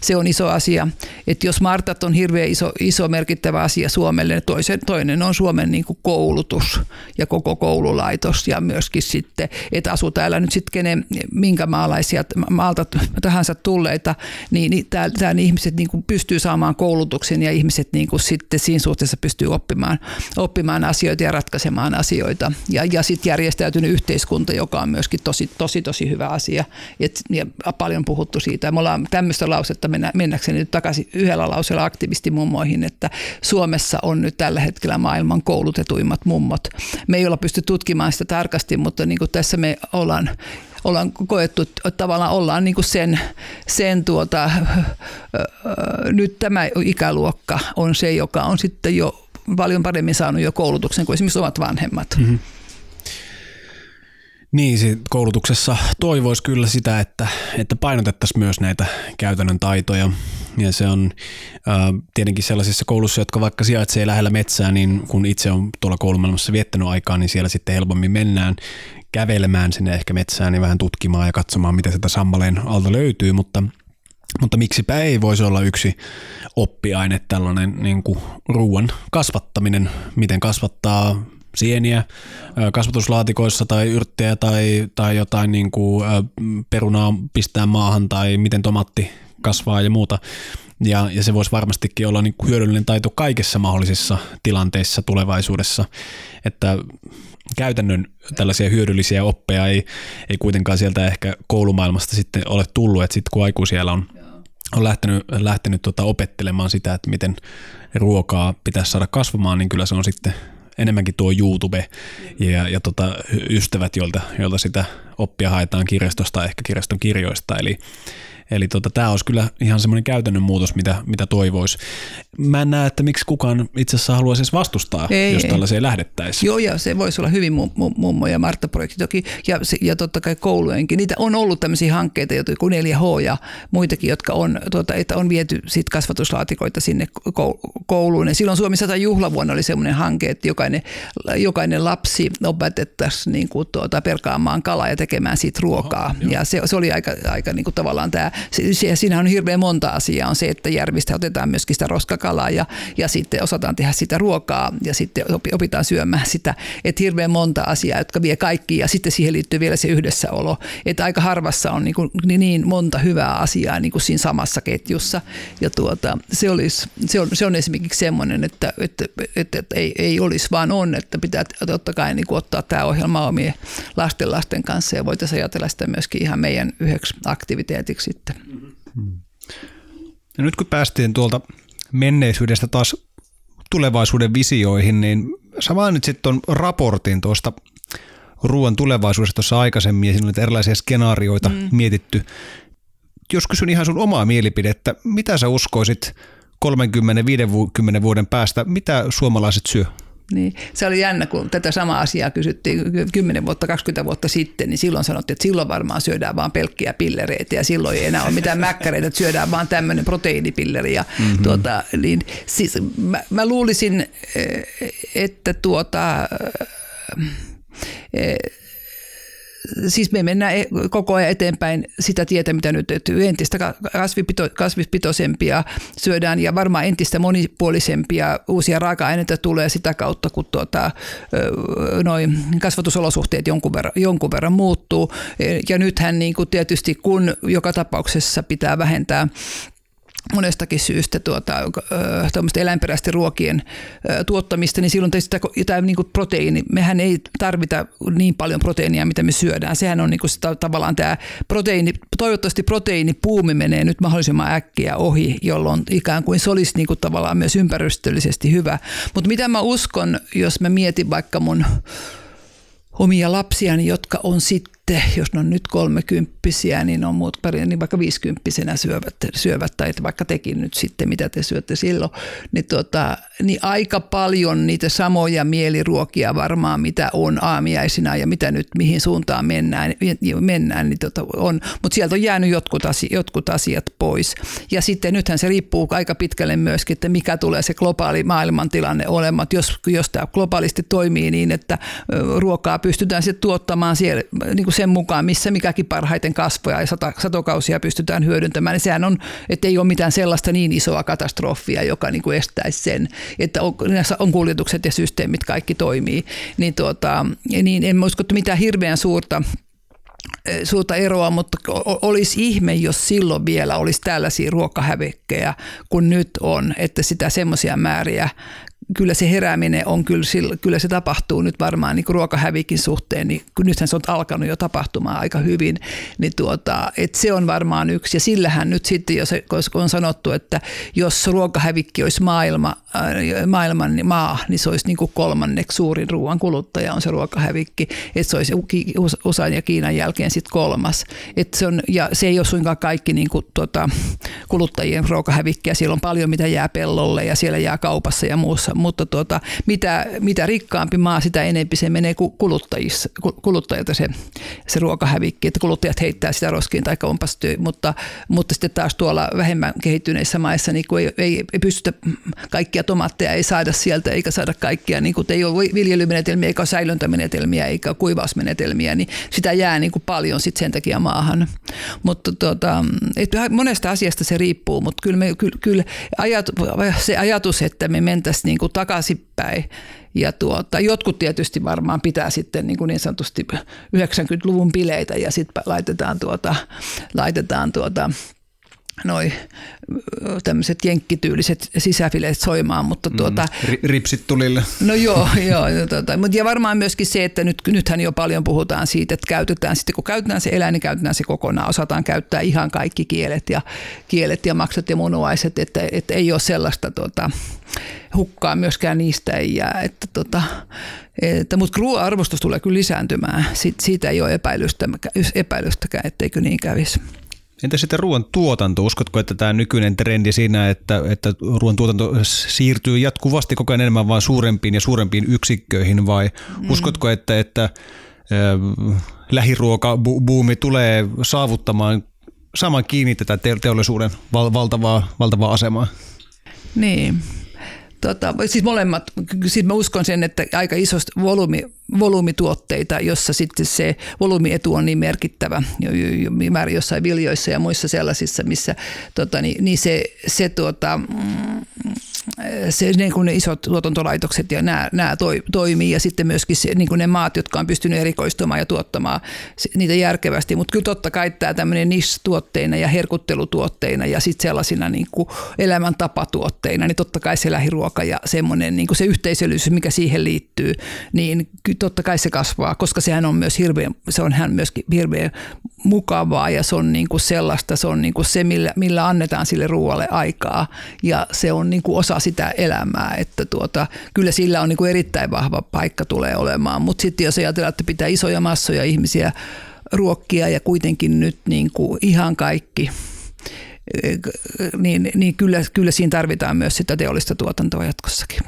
se on iso asia. Että jos Martat on hirveän iso, iso merkittävä asia Suomelle, niin toisen, toinen on Suomen niin kuin koulutus ja koko koululaitos ja myöskin sitten, että asuu täällä nyt sitten kenen, minkä maalaisia maalta tahansa tulleita, niin, niin täällä ihmiset niin kuin pystyy saamaan koulutuksen ja ihmiset niin kuin sitten siinä suhteessa pystyy oppimaan, oppimaan asioita ja ratkaisemaan asioita. Ja, ja sitten järjestäytynyt yhteiskunta, joka on myöskin tosi, tosi, tosi hyvä asia. Et, ja paljon puhuttu siitä. Me ollaan tämmöistä lausetta mennä, mennäkseni nyt takaisin yhdellä lauseella aktivistimummoihin, että Suomessa on nyt tällä hetkellä maailman koulutetuimmat mummot. Me ei olla pysty tutkimaan sitä tarkasti, mutta niin kuin tässä me ollaan ollaan koettu, että tavallaan ollaan niin kuin sen, sen tuota, nyt tämä ikäluokka on se, joka on sitten jo paljon paremmin saanut jo koulutuksen kuin esimerkiksi omat vanhemmat. Mm-hmm. Niin, koulutuksessa toivoisi kyllä sitä, että, että painotettaisiin myös näitä käytännön taitoja. Ja se on äh, tietenkin sellaisissa koulussa, jotka vaikka sijaitsee lähellä metsää, niin kun itse on tuolla koulumaailmassa viettänyt aikaa, niin siellä sitten helpommin mennään kävelemään sinne ehkä metsään ja vähän tutkimaan ja katsomaan, mitä sieltä sammaleen alta löytyy, mutta mutta miksipä ei voisi olla yksi oppiaine tällainen niin kuin ruoan kasvattaminen, miten kasvattaa sieniä kasvatuslaatikoissa tai yrttejä tai, tai jotain niin kuin perunaa pistää maahan tai miten tomatti kasvaa ja muuta. Ja, ja se voisi varmastikin olla niin hyödyllinen taito kaikissa mahdollisissa tilanteissa tulevaisuudessa, että käytännön tällaisia hyödyllisiä oppeja ei, ei kuitenkaan sieltä ehkä koulumaailmasta sitten ole tullut, että sitten kun aikuisiellä on, on lähtenyt, lähtenyt tota opettelemaan sitä, että miten ruokaa pitäisi saada kasvamaan, niin kyllä se on sitten enemmänkin tuo YouTube ja, ja tota, ystävät, joilta, joilta sitä oppia haetaan kirjastosta, ehkä kirjaston kirjoista. Eli, Eli tota, tämä olisi kyllä ihan semmoinen käytännön muutos, mitä, mitä toivoisi. Mä en näe, että miksi kukaan itse asiassa haluaisi edes vastustaa, ei, jos tällaiseen lähdettäisiin. Joo, ja se voisi olla hyvin mummo ja Martta-projekti toki, ja, ja totta kai koulujenkin. Niitä on ollut tämmöisiä hankkeita, joita kuin 4H ja muitakin, jotka on, tuota, että on viety sit kasvatuslaatikoita sinne kouluun. Ja silloin Suomi 100 juhlavuonna oli semmoinen hanke, että jokainen, jokainen lapsi opetettaisiin niin kuin tuota, perkaamaan kalaa ja tekemään siitä ruokaa. Oho, ja se, se oli aika, aika niin kuin tavallaan tämä siinä on hirveän monta asiaa. On se, että järvistä otetaan myöskin sitä roskakalaa ja, ja sitten osataan tehdä sitä ruokaa ja sitten opitaan syömään sitä. Että hirveän monta asiaa, jotka vie kaikki ja sitten siihen liittyy vielä se yhdessäolo. Että aika harvassa on niin, kuin, niin monta hyvää asiaa niin kuin siinä samassa ketjussa. Ja tuota, se, olisi, se, on, se on esimerkiksi semmoinen, että, että, että, että ei, ei olisi vaan on, että pitää totta kai niin kuin ottaa tämä ohjelma omien lasten lasten kanssa ja voitaisiin ajatella sitä myöskin ihan meidän yhdeksi aktiviteetiksi sitten. Ja nyt kun päästiin tuolta menneisyydestä taas tulevaisuuden visioihin, niin sä mainitsit tuon raportin tuosta ruoan tulevaisuudesta tuossa aikaisemmin ja siinä oli erilaisia skenaarioita mm. mietitty. Jos kysyn ihan sun omaa mielipidettä, mitä sä uskoisit 30-50 vuoden päästä, mitä suomalaiset syö? Niin. Se oli jännä, kun tätä samaa asiaa kysyttiin 10 vuotta, 20 vuotta sitten, niin silloin sanottiin, että silloin varmaan syödään vain pelkkiä pillereitä ja silloin ei enää ole mitään mäkkäreitä, että syödään vaan tämmöinen proteiinipilleri. Ja mm-hmm. tuota, niin, siis, mä, mä luulisin, eh, että tuota, eh, siis me mennään e- koko ajan eteenpäin sitä tietä, mitä nyt entistä kasvipito, kasvispitoisempia syödään ja varmaan entistä monipuolisempia uusia raaka-aineita tulee sitä kautta, kun tuota, noin kasvatusolosuhteet jonkun verran, jonkun verran muuttuu. Ja nythän niin kuin tietysti kun joka tapauksessa pitää vähentää monestakin syystä tuota, eläinperäisten ruokien tuottamista, niin silloin tietysti tämä niin proteiini, mehän ei tarvita niin paljon proteiinia, mitä me syödään. Sehän on niin kuin sitä, tavallaan tämä proteiini, toivottavasti proteiinipuumi menee nyt mahdollisimman äkkiä ohi, jolloin ikään kuin se olisi niin kuin tavallaan myös ympäristöllisesti hyvä. Mutta mitä mä uskon, jos mä mietin vaikka mun omia lapsiani, jotka on sitten sitten, jos ne on nyt kolmekymppisiä, niin on muut niin vaikka viisikymppisenä syövät, syövät tai vaikka tekin nyt sitten, mitä te syötte silloin, niin, tota, niin aika paljon niitä samoja mieliruokia varmaan, mitä on aamiaisina ja mitä nyt mihin suuntaan mennään, mennään niin tota on. Mutta sieltä on jäänyt jotkut, asiat, jotkut asiat pois. Ja sitten nythän se riippuu aika pitkälle myöskin, että mikä tulee se globaali maailmantilanne olemaan. Jos, jos tämä globaalisti toimii niin, että ruokaa pystytään sitten tuottamaan siellä niin kuin sen mukaan, missä mikäkin parhaiten kasvoja ja satokausia pystytään hyödyntämään, niin sehän on, että ei ole mitään sellaista niin isoa katastrofia, joka niin kuin estäisi sen, että on, on kuljetukset ja systeemit kaikki toimii. Niin, tuota, niin en usko, että mitään hirveän suurta suurta eroa, mutta olisi ihme, jos silloin vielä olisi tällaisia ruokahävikkejä kuin nyt on, että sitä semmoisia määriä kyllä se herääminen on kyllä, kyllä se tapahtuu nyt varmaan niin ruokahävikin suhteen, niin nythän se on alkanut jo tapahtumaan aika hyvin, niin tuota, että se on varmaan yksi. Ja sillähän nyt sitten, jos on sanottu, että jos ruokahävikki olisi maailma, äh, maailman maa, niin se olisi niin kuin kolmanneksi suurin ruoan kuluttaja on se ruokahävikki, että se olisi USAn ja Kiinan jälkeen sitten kolmas. Et se on, ja se ei ole suinkaan kaikki niin kuin, tuota, kuluttajien ruokahävikkiä, siellä on paljon mitä jää pellolle ja siellä jää kaupassa ja muussa mutta tuota, mitä, mitä rikkaampi maa, sitä enempi se menee kuluttajilta se, se ruokahävikki, että kuluttajat heittää sitä roskiin tai kompastyy, mutta, mutta sitten taas tuolla vähemmän kehittyneissä maissa niin ei, ei, ei pystytä kaikkia tomaatteja ei saada sieltä eikä saada kaikkia, niin kuin, ei ole viljelymenetelmiä eikä säilöntämenetelmiä eikä kuivausmenetelmiä, niin sitä jää niin kuin paljon sit sen takia maahan. Mutta tuota, että monesta asiasta se riippuu, mutta kyllä, me, kyllä, kyllä ajat, se ajatus, että me mentäisiin niin kuin takaisinpäin. Ja tuota, jotkut tietysti varmaan pitää sitten niin, kuin niin sanotusti 90-luvun bileitä ja sitten laitetaan, tuota, laitetaan tuota, noi tämmöiset jenkkityyliset sisäfileet soimaan, mutta mm, tuota... Mm, ripsit tulille. No joo, joo tuota, mutta ja varmaan myöskin se, että nyt, nythän jo paljon puhutaan siitä, että käytetään sitten, kun käytetään se eläin, niin käytetään se kokonaan, osataan käyttää ihan kaikki kielet ja, kielet ja maksat ja munuaiset, että, että ei ole sellaista tuota, hukkaa myöskään niistä ei jää, että tota, että, mutta ruoan arvostus tulee kyllä lisääntymään, Siit, siitä ei ole epäilystä, epäilystäkään, etteikö niin kävisi. Entä sitten ruoan tuotanto? Uskotko, että tämä nykyinen trendi siinä, että, että ruoan tuotanto siirtyy jatkuvasti koko ajan enemmän vain suurempiin ja suurempiin yksikköihin vai mm. uskotko, että, että äh, lähiruokabuumi tulee saavuttamaan saman kiinni tätä teollisuuden val- valtavaa, valtavaa asemaa? Niin, Tota, siis molemmat, siis mä uskon sen, että aika isosta volyymi, volyymituotteita, jossa sitten se volyymietu on niin merkittävä, jossain viljoissa ja muissa sellaisissa, missä tota, niin, niin se, se tuota, mm, se, niin kuin ne isot tuotantolaitokset ja nämä, nämä toi, toimii ja sitten myöskin se, niin kuin ne maat, jotka on pystynyt erikoistumaan ja tuottamaan niitä järkevästi. Mutta kyllä totta kai tämä tämmöinen niche-tuotteina ja herkuttelutuotteina ja sitten sellaisina niin kuin elämäntapatuotteina, niin totta kai se lähiruoka ja semmoinen niin kuin se yhteisöllisyys, mikä siihen liittyy, niin totta kai se kasvaa, koska sehän on myös hirveän, se on hän myöskin hirveän mukavaa ja se on niin kuin sellaista, se on niin kuin se, millä, millä annetaan sille ruoalle aikaa ja se on niin kuin osa sitä elämää, että tuota, kyllä sillä on niin kuin erittäin vahva paikka tulee olemaan, mutta sitten jos ajatellaan, että pitää isoja massoja ihmisiä ruokkia ja kuitenkin nyt niin kuin ihan kaikki niin, niin kyllä, kyllä siinä tarvitaan myös sitä teollista tuotantoa jatkossakin.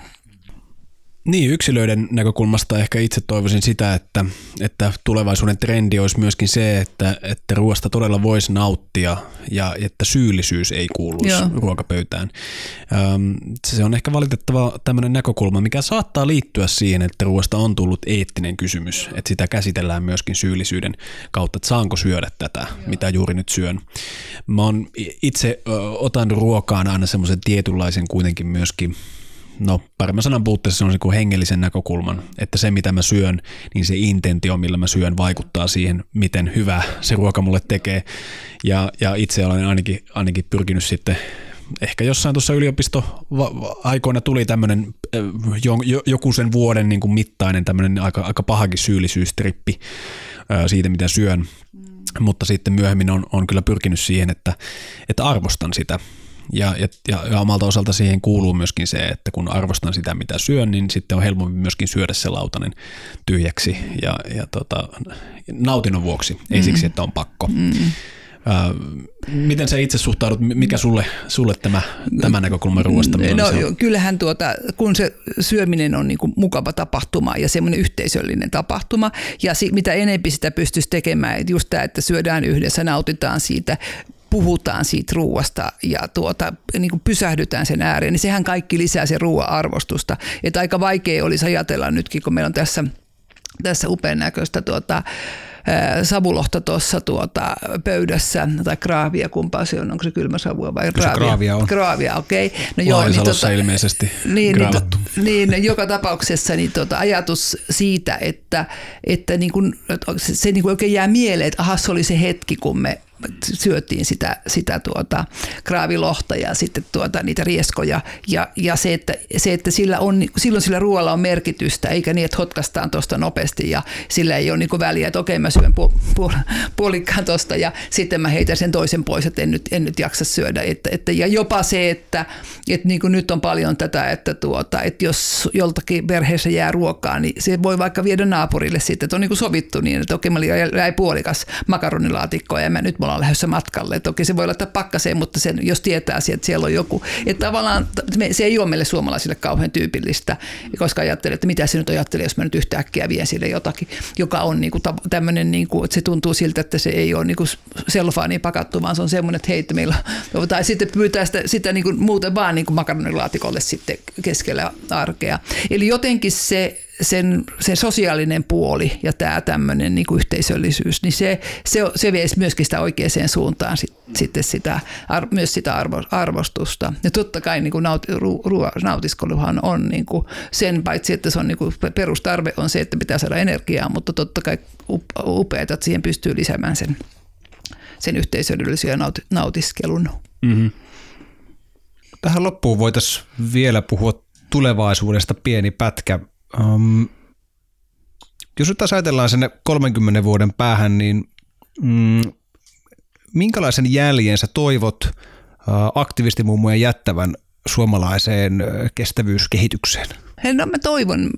Niin, yksilöiden näkökulmasta ehkä itse toivoisin sitä, että, että tulevaisuuden trendi olisi myöskin se, että, että ruoasta todella voisi nauttia ja että syyllisyys ei kuuluisi Joo. ruokapöytään. Se on ehkä valitettava tämmöinen näkökulma, mikä saattaa liittyä siihen, että ruoasta on tullut eettinen kysymys, että sitä käsitellään myöskin syyllisyyden kautta, että saanko syödä tätä, Joo. mitä juuri nyt syön. Mä on, itse otan ruokaan aina semmoisen tietynlaisen kuitenkin myöskin no paremman sanan puutteessa se on kuin hengellisen näkökulman, että se mitä mä syön, niin se intentio, millä mä syön, vaikuttaa siihen, miten hyvä se ruoka mulle tekee. Ja, ja itse olen ainakin, ainakin pyrkinyt sitten ehkä jossain tuossa yliopisto-aikoina tuli tämmöinen joku sen vuoden niin kuin mittainen tämmöinen aika, aika pahakin syyllisyystrippi siitä, mitä syön. Mm. Mutta sitten myöhemmin on, on kyllä pyrkinyt siihen, että, että arvostan sitä Ja, ja, ja, omalta osalta siihen kuuluu myöskin se, että kun arvostan sitä, mitä syön, niin sitten on helpompi myöskin syödä se lautanen tyhjäksi ja, ja tota, nautinnon vuoksi, ei mm. siksi, että on pakko. Mm. Miten sä itse suhtaudut, mikä sulle, sulle tämä, tämä näkökulma ruoasta? No on? kyllähän tuota, kun se syöminen on niin kuin mukava tapahtuma ja semmoinen yhteisöllinen tapahtuma ja si, mitä enempi sitä pystyisi tekemään, että just tämä, että syödään yhdessä, nautitaan siitä, puhutaan siitä ruuasta ja tuota, niin kuin pysähdytään sen ääreen, niin sehän kaikki lisää sen ruoan arvostusta. Että aika vaikea olisi ajatella nytkin, kun meillä on tässä, tässä upean näköistä tuota, savulohta tuossa tuota pöydässä, tai kraavia, kumpaa se on, onko se kylmä savua vai kraavia? Se kraavia on. Kraavia, okei. Okay. No joo, niin tota, ilmeisesti niin, niin, niin, joka tapauksessa niin tota, ajatus siitä, että, että niin kun, se, se niin kun oikein jää mieleen, että aha, se oli se hetki, kun me syötiin sitä, sitä tuota kraavilohta ja sitten tuota niitä rieskoja. Ja, ja se, että, se, että sillä on, silloin sillä ruoalla on merkitystä, eikä niin, että hotkastaan tuosta nopeasti ja sillä ei ole niin väliä, että okei mä syön pu, pu, puolikkaan tuosta ja sitten mä heitän sen toisen pois, että en nyt, en nyt jaksa syödä. Että, että, ja jopa se, että, että niin nyt on paljon tätä, että, tuota, että jos joltakin perheessä jää ruokaa, niin se voi vaikka viedä naapurille sitten, että on niin sovittu niin, että okei mä jäi puolikas makaronilaatikko ja mä nyt me ollaan lähdössä matkalle. Toki se voi laittaa pakkaseen, mutta sen, jos tietää, että siellä on joku. Että tavallaan se ei ole meille suomalaisille kauhean tyypillistä, koska ajattelee, että mitä se nyt ajattelee, jos mä nyt yhtäkkiä vien sille jotakin, joka on niin kuin tämmöinen, niin kuin, että se tuntuu siltä, että se ei ole niin kuin selfaaniin pakattu, vaan se on semmoinen, että hei, meillä, tai sitten pyytää sitä, sitä niin kuin muuten vaan niin kuin makaronilaatikolle sitten keskellä arkea. Eli jotenkin se sen, sen sosiaalinen puoli ja tämä tämmöinen niin yhteisöllisyys, niin se, se, se vie myöskin sitä oikeaan suuntaan sit, sitten sitä, ar, myös sitä arvo, arvostusta. Ja totta kai niin kuin naut, ru, ru, nautiskeluhan on niin kuin sen, paitsi että se on niin kuin perustarve on se, että pitää saada energiaa, mutta totta kai upeaa, että siihen pystyy lisäämään sen, sen yhteisöllisen ja naut, nautiskelun. Mm-hmm. Tähän loppuun voitaisiin vielä puhua tulevaisuudesta pieni pätkä. Um, jos nyt taas ajatellaan sinne 30 vuoden päähän, niin mm, minkälaisen jäljen sä toivot aktivistimummojen jättävän suomalaiseen kestävyyskehitykseen? No mä toivon,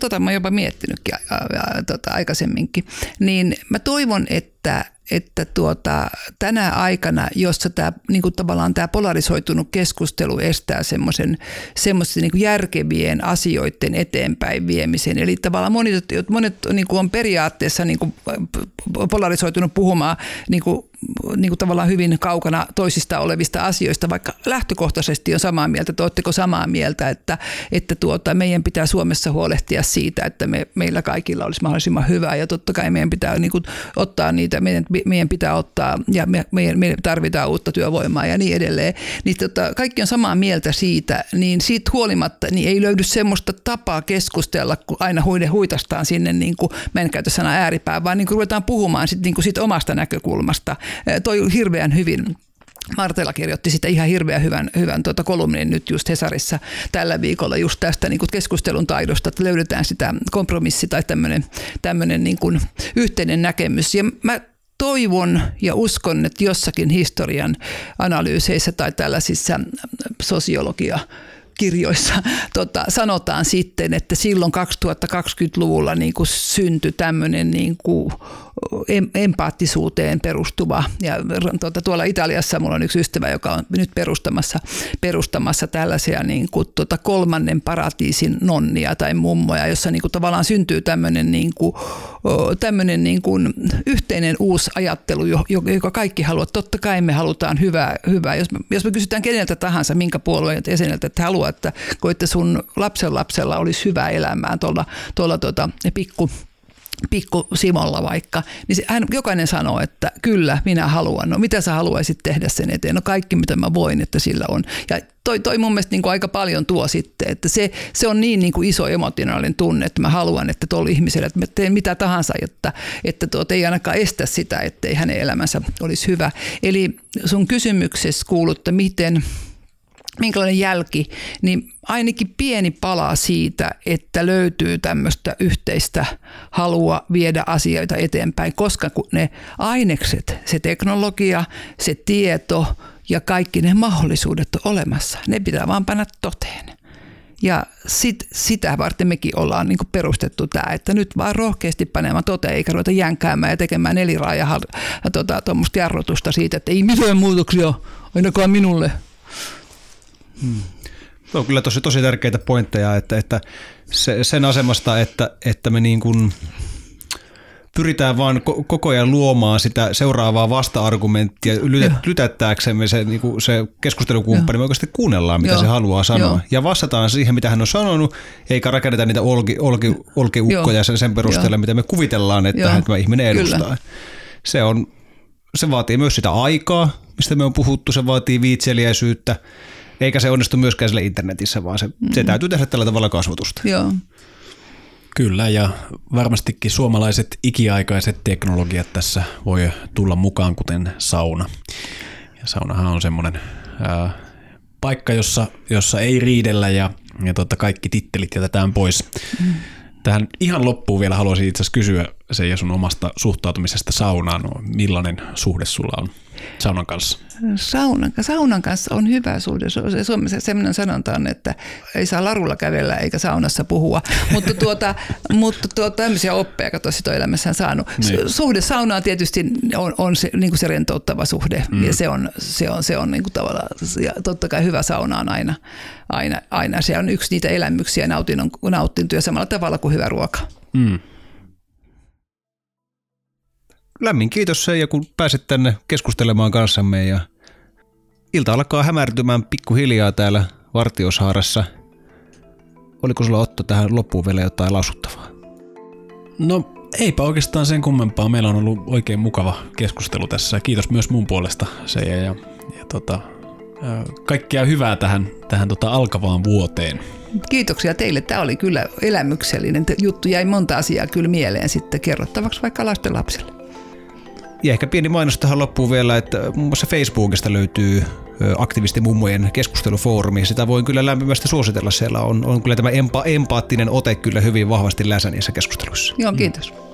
tota mä oon jopa miettinytkin ja, ja, tota, aikaisemminkin, niin mä toivon, että että tuota, tänä aikana, jossa tämä, niin kuin tavallaan tämä polarisoitunut keskustelu estää semmoisen niin järkevien asioiden eteenpäin viemisen. Eli tavallaan monet, monet niin kuin on periaatteessa niin kuin polarisoitunut puhumaan niin kuin niin kuin tavallaan hyvin kaukana toisista olevista asioista, vaikka lähtökohtaisesti on samaa mieltä, että oletteko samaa mieltä, että, että tuota, meidän pitää Suomessa huolehtia siitä, että me, meillä kaikilla olisi mahdollisimman hyvää ja totta kai meidän pitää niin kuin, ottaa niitä, meidän, meidän pitää ottaa ja me, meidän, me tarvitaan uutta työvoimaa ja niin edelleen, niin tota, kaikki on samaa mieltä siitä, niin siitä huolimatta niin ei löydy semmoista tapaa keskustella, kun aina huide huitastaan sinne, niin kuin, mä en käytä sanaa ääripää, vaan niin kuin ruvetaan puhumaan sit, niin kuin sit omasta näkökulmasta toi hirveän hyvin Martela kirjoitti sitä ihan hirveän hyvän, hyvän tuota kolumnin nyt just Hesarissa tällä viikolla just tästä niin keskustelun taidosta, että löydetään sitä kompromissi tai tämmöinen, niin yhteinen näkemys. Ja mä toivon ja uskon, että jossakin historian analyyseissä tai tällaisissa sosiologia kirjoissa tota, sanotaan sitten, että silloin 2020-luvulla niin syntyi tämmöinen niin kuin empaattisuuteen perustuva. Ja tuota, tuolla Italiassa mulla on yksi ystävä, joka on nyt perustamassa, perustamassa tällaisia niin kuin, tuota, kolmannen paratiisin nonnia tai mummoja, jossa niin kuin, tavallaan syntyy tämmöinen, niin kuin, tämmöinen niin kuin, yhteinen uusi ajattelu, joka kaikki haluaa. Totta kai me halutaan hyvää. hyvää. Jos, jos me kysytään keneltä tahansa, minkä puolueen jäseneltä, että haluaa, että, että sun lapsen lapsella olisi hyvää elämää tuolla, tuolla tuota, pikku pikku Simolla vaikka, niin hän, jokainen sanoo, että kyllä, minä haluan. No mitä sä haluaisit tehdä sen eteen? No kaikki, mitä mä voin, että sillä on. Ja toi, toi mun mielestä niin kuin aika paljon tuo sitten, että se, se on niin, niin kuin iso emotionaalinen tunne, että mä haluan, että tuolla ihmisellä, että mä teen mitä tahansa, että, että tuot ei ainakaan estä sitä, ettei hänen elämänsä olisi hyvä. Eli sun kysymyksessä kuuluu, että miten, minkälainen jälki, niin ainakin pieni pala siitä, että löytyy tämmöistä yhteistä halua viedä asioita eteenpäin, koska ne ainekset, se teknologia, se tieto ja kaikki ne mahdollisuudet on olemassa. Ne pitää vaan panna toteen. Ja sit, sitä varten mekin ollaan niin perustettu tämä, että nyt vaan rohkeasti panemaan toteen, eikä ruveta jänkäämään ja tekemään neliraaja tota, jarrutusta siitä, että ei mitään muutoksia, ainakaan minulle. Hmm. Se on kyllä tosi, tosi tärkeitä pointteja, että, että se, sen asemasta, että, että me niin kuin pyritään vaan koko ajan luomaan sitä seuraavaa vasta-argumenttia lytättääksemme se, niin kuin se keskustelukumppani, me oikeasti kuunnellaan, mitä Joo. se haluaa sanoa. Joo. Ja vastataan siihen, mitä hän on sanonut, eikä rakenneta niitä olki, olki, olkiukkoja sen, sen perusteella, Joo. mitä me kuvitellaan, että hän tämä ihminen edustaa. Kyllä. Se, on, se vaatii myös sitä aikaa, mistä me on puhuttu, se vaatii viitseliäisyyttä, eikä se onnistu myöskään sille internetissä, vaan se, mm. se täytyy tehdä tällä tavalla kasvatusta. Joo. Kyllä, ja varmastikin suomalaiset ikiaikaiset teknologiat tässä voi tulla mukaan, kuten sauna. Ja saunahan on semmoinen ää, paikka, jossa, jossa ei riidellä ja, ja tota, kaikki tittelit jätetään pois. Mm. Tähän ihan loppuun vielä haluaisin itse asiassa kysyä ja sun omasta suhtautumisesta saunaan. Millainen suhde sulla on saunan kanssa? Saunan, saunan kanssa on hyvä suhde. Suomessa sellainen sanonta on, että ei saa larulla kävellä eikä saunassa puhua. mutta tuota, mutta tuota, tämmöisiä oppeja kato elämässään saanut. Niin. Suhde saunaan tietysti on, on se, niin kuin se rentouttava suhde. Mm. Ja se on, se on, se on niin kuin tavallaan, ja totta kai hyvä sauna on aina, aina, aina. Se on yksi niitä elämyksiä nautinnon, nautintoja samalla tavalla kuin hyvä ruoka. Mm lämmin kiitos ja kun pääsit tänne keskustelemaan kanssamme ja ilta alkaa hämärtymään pikkuhiljaa täällä Vartiosaaressa. Oliko sulla Otto tähän loppuun vielä jotain lausuttavaa? No eipä oikeastaan sen kummempaa. Meillä on ollut oikein mukava keskustelu tässä. Kiitos myös mun puolesta se ja, ja, ja tota, kaikkea hyvää tähän, tähän tota alkavaan vuoteen. Kiitoksia teille. Tämä oli kyllä elämyksellinen juttu. Jäi monta asiaa kyllä mieleen sitten kerrottavaksi vaikka lasten lapselle. Ja ehkä pieni mainos tähän loppuun vielä, että muun muassa Facebookista löytyy aktivistimummojen keskustelufoorumi. Sitä voin kyllä lämpimästi suositella. Siellä on, on kyllä tämä empa, empaattinen ote kyllä hyvin vahvasti läsnä niissä keskusteluissa. Joo, kiitos. Mm.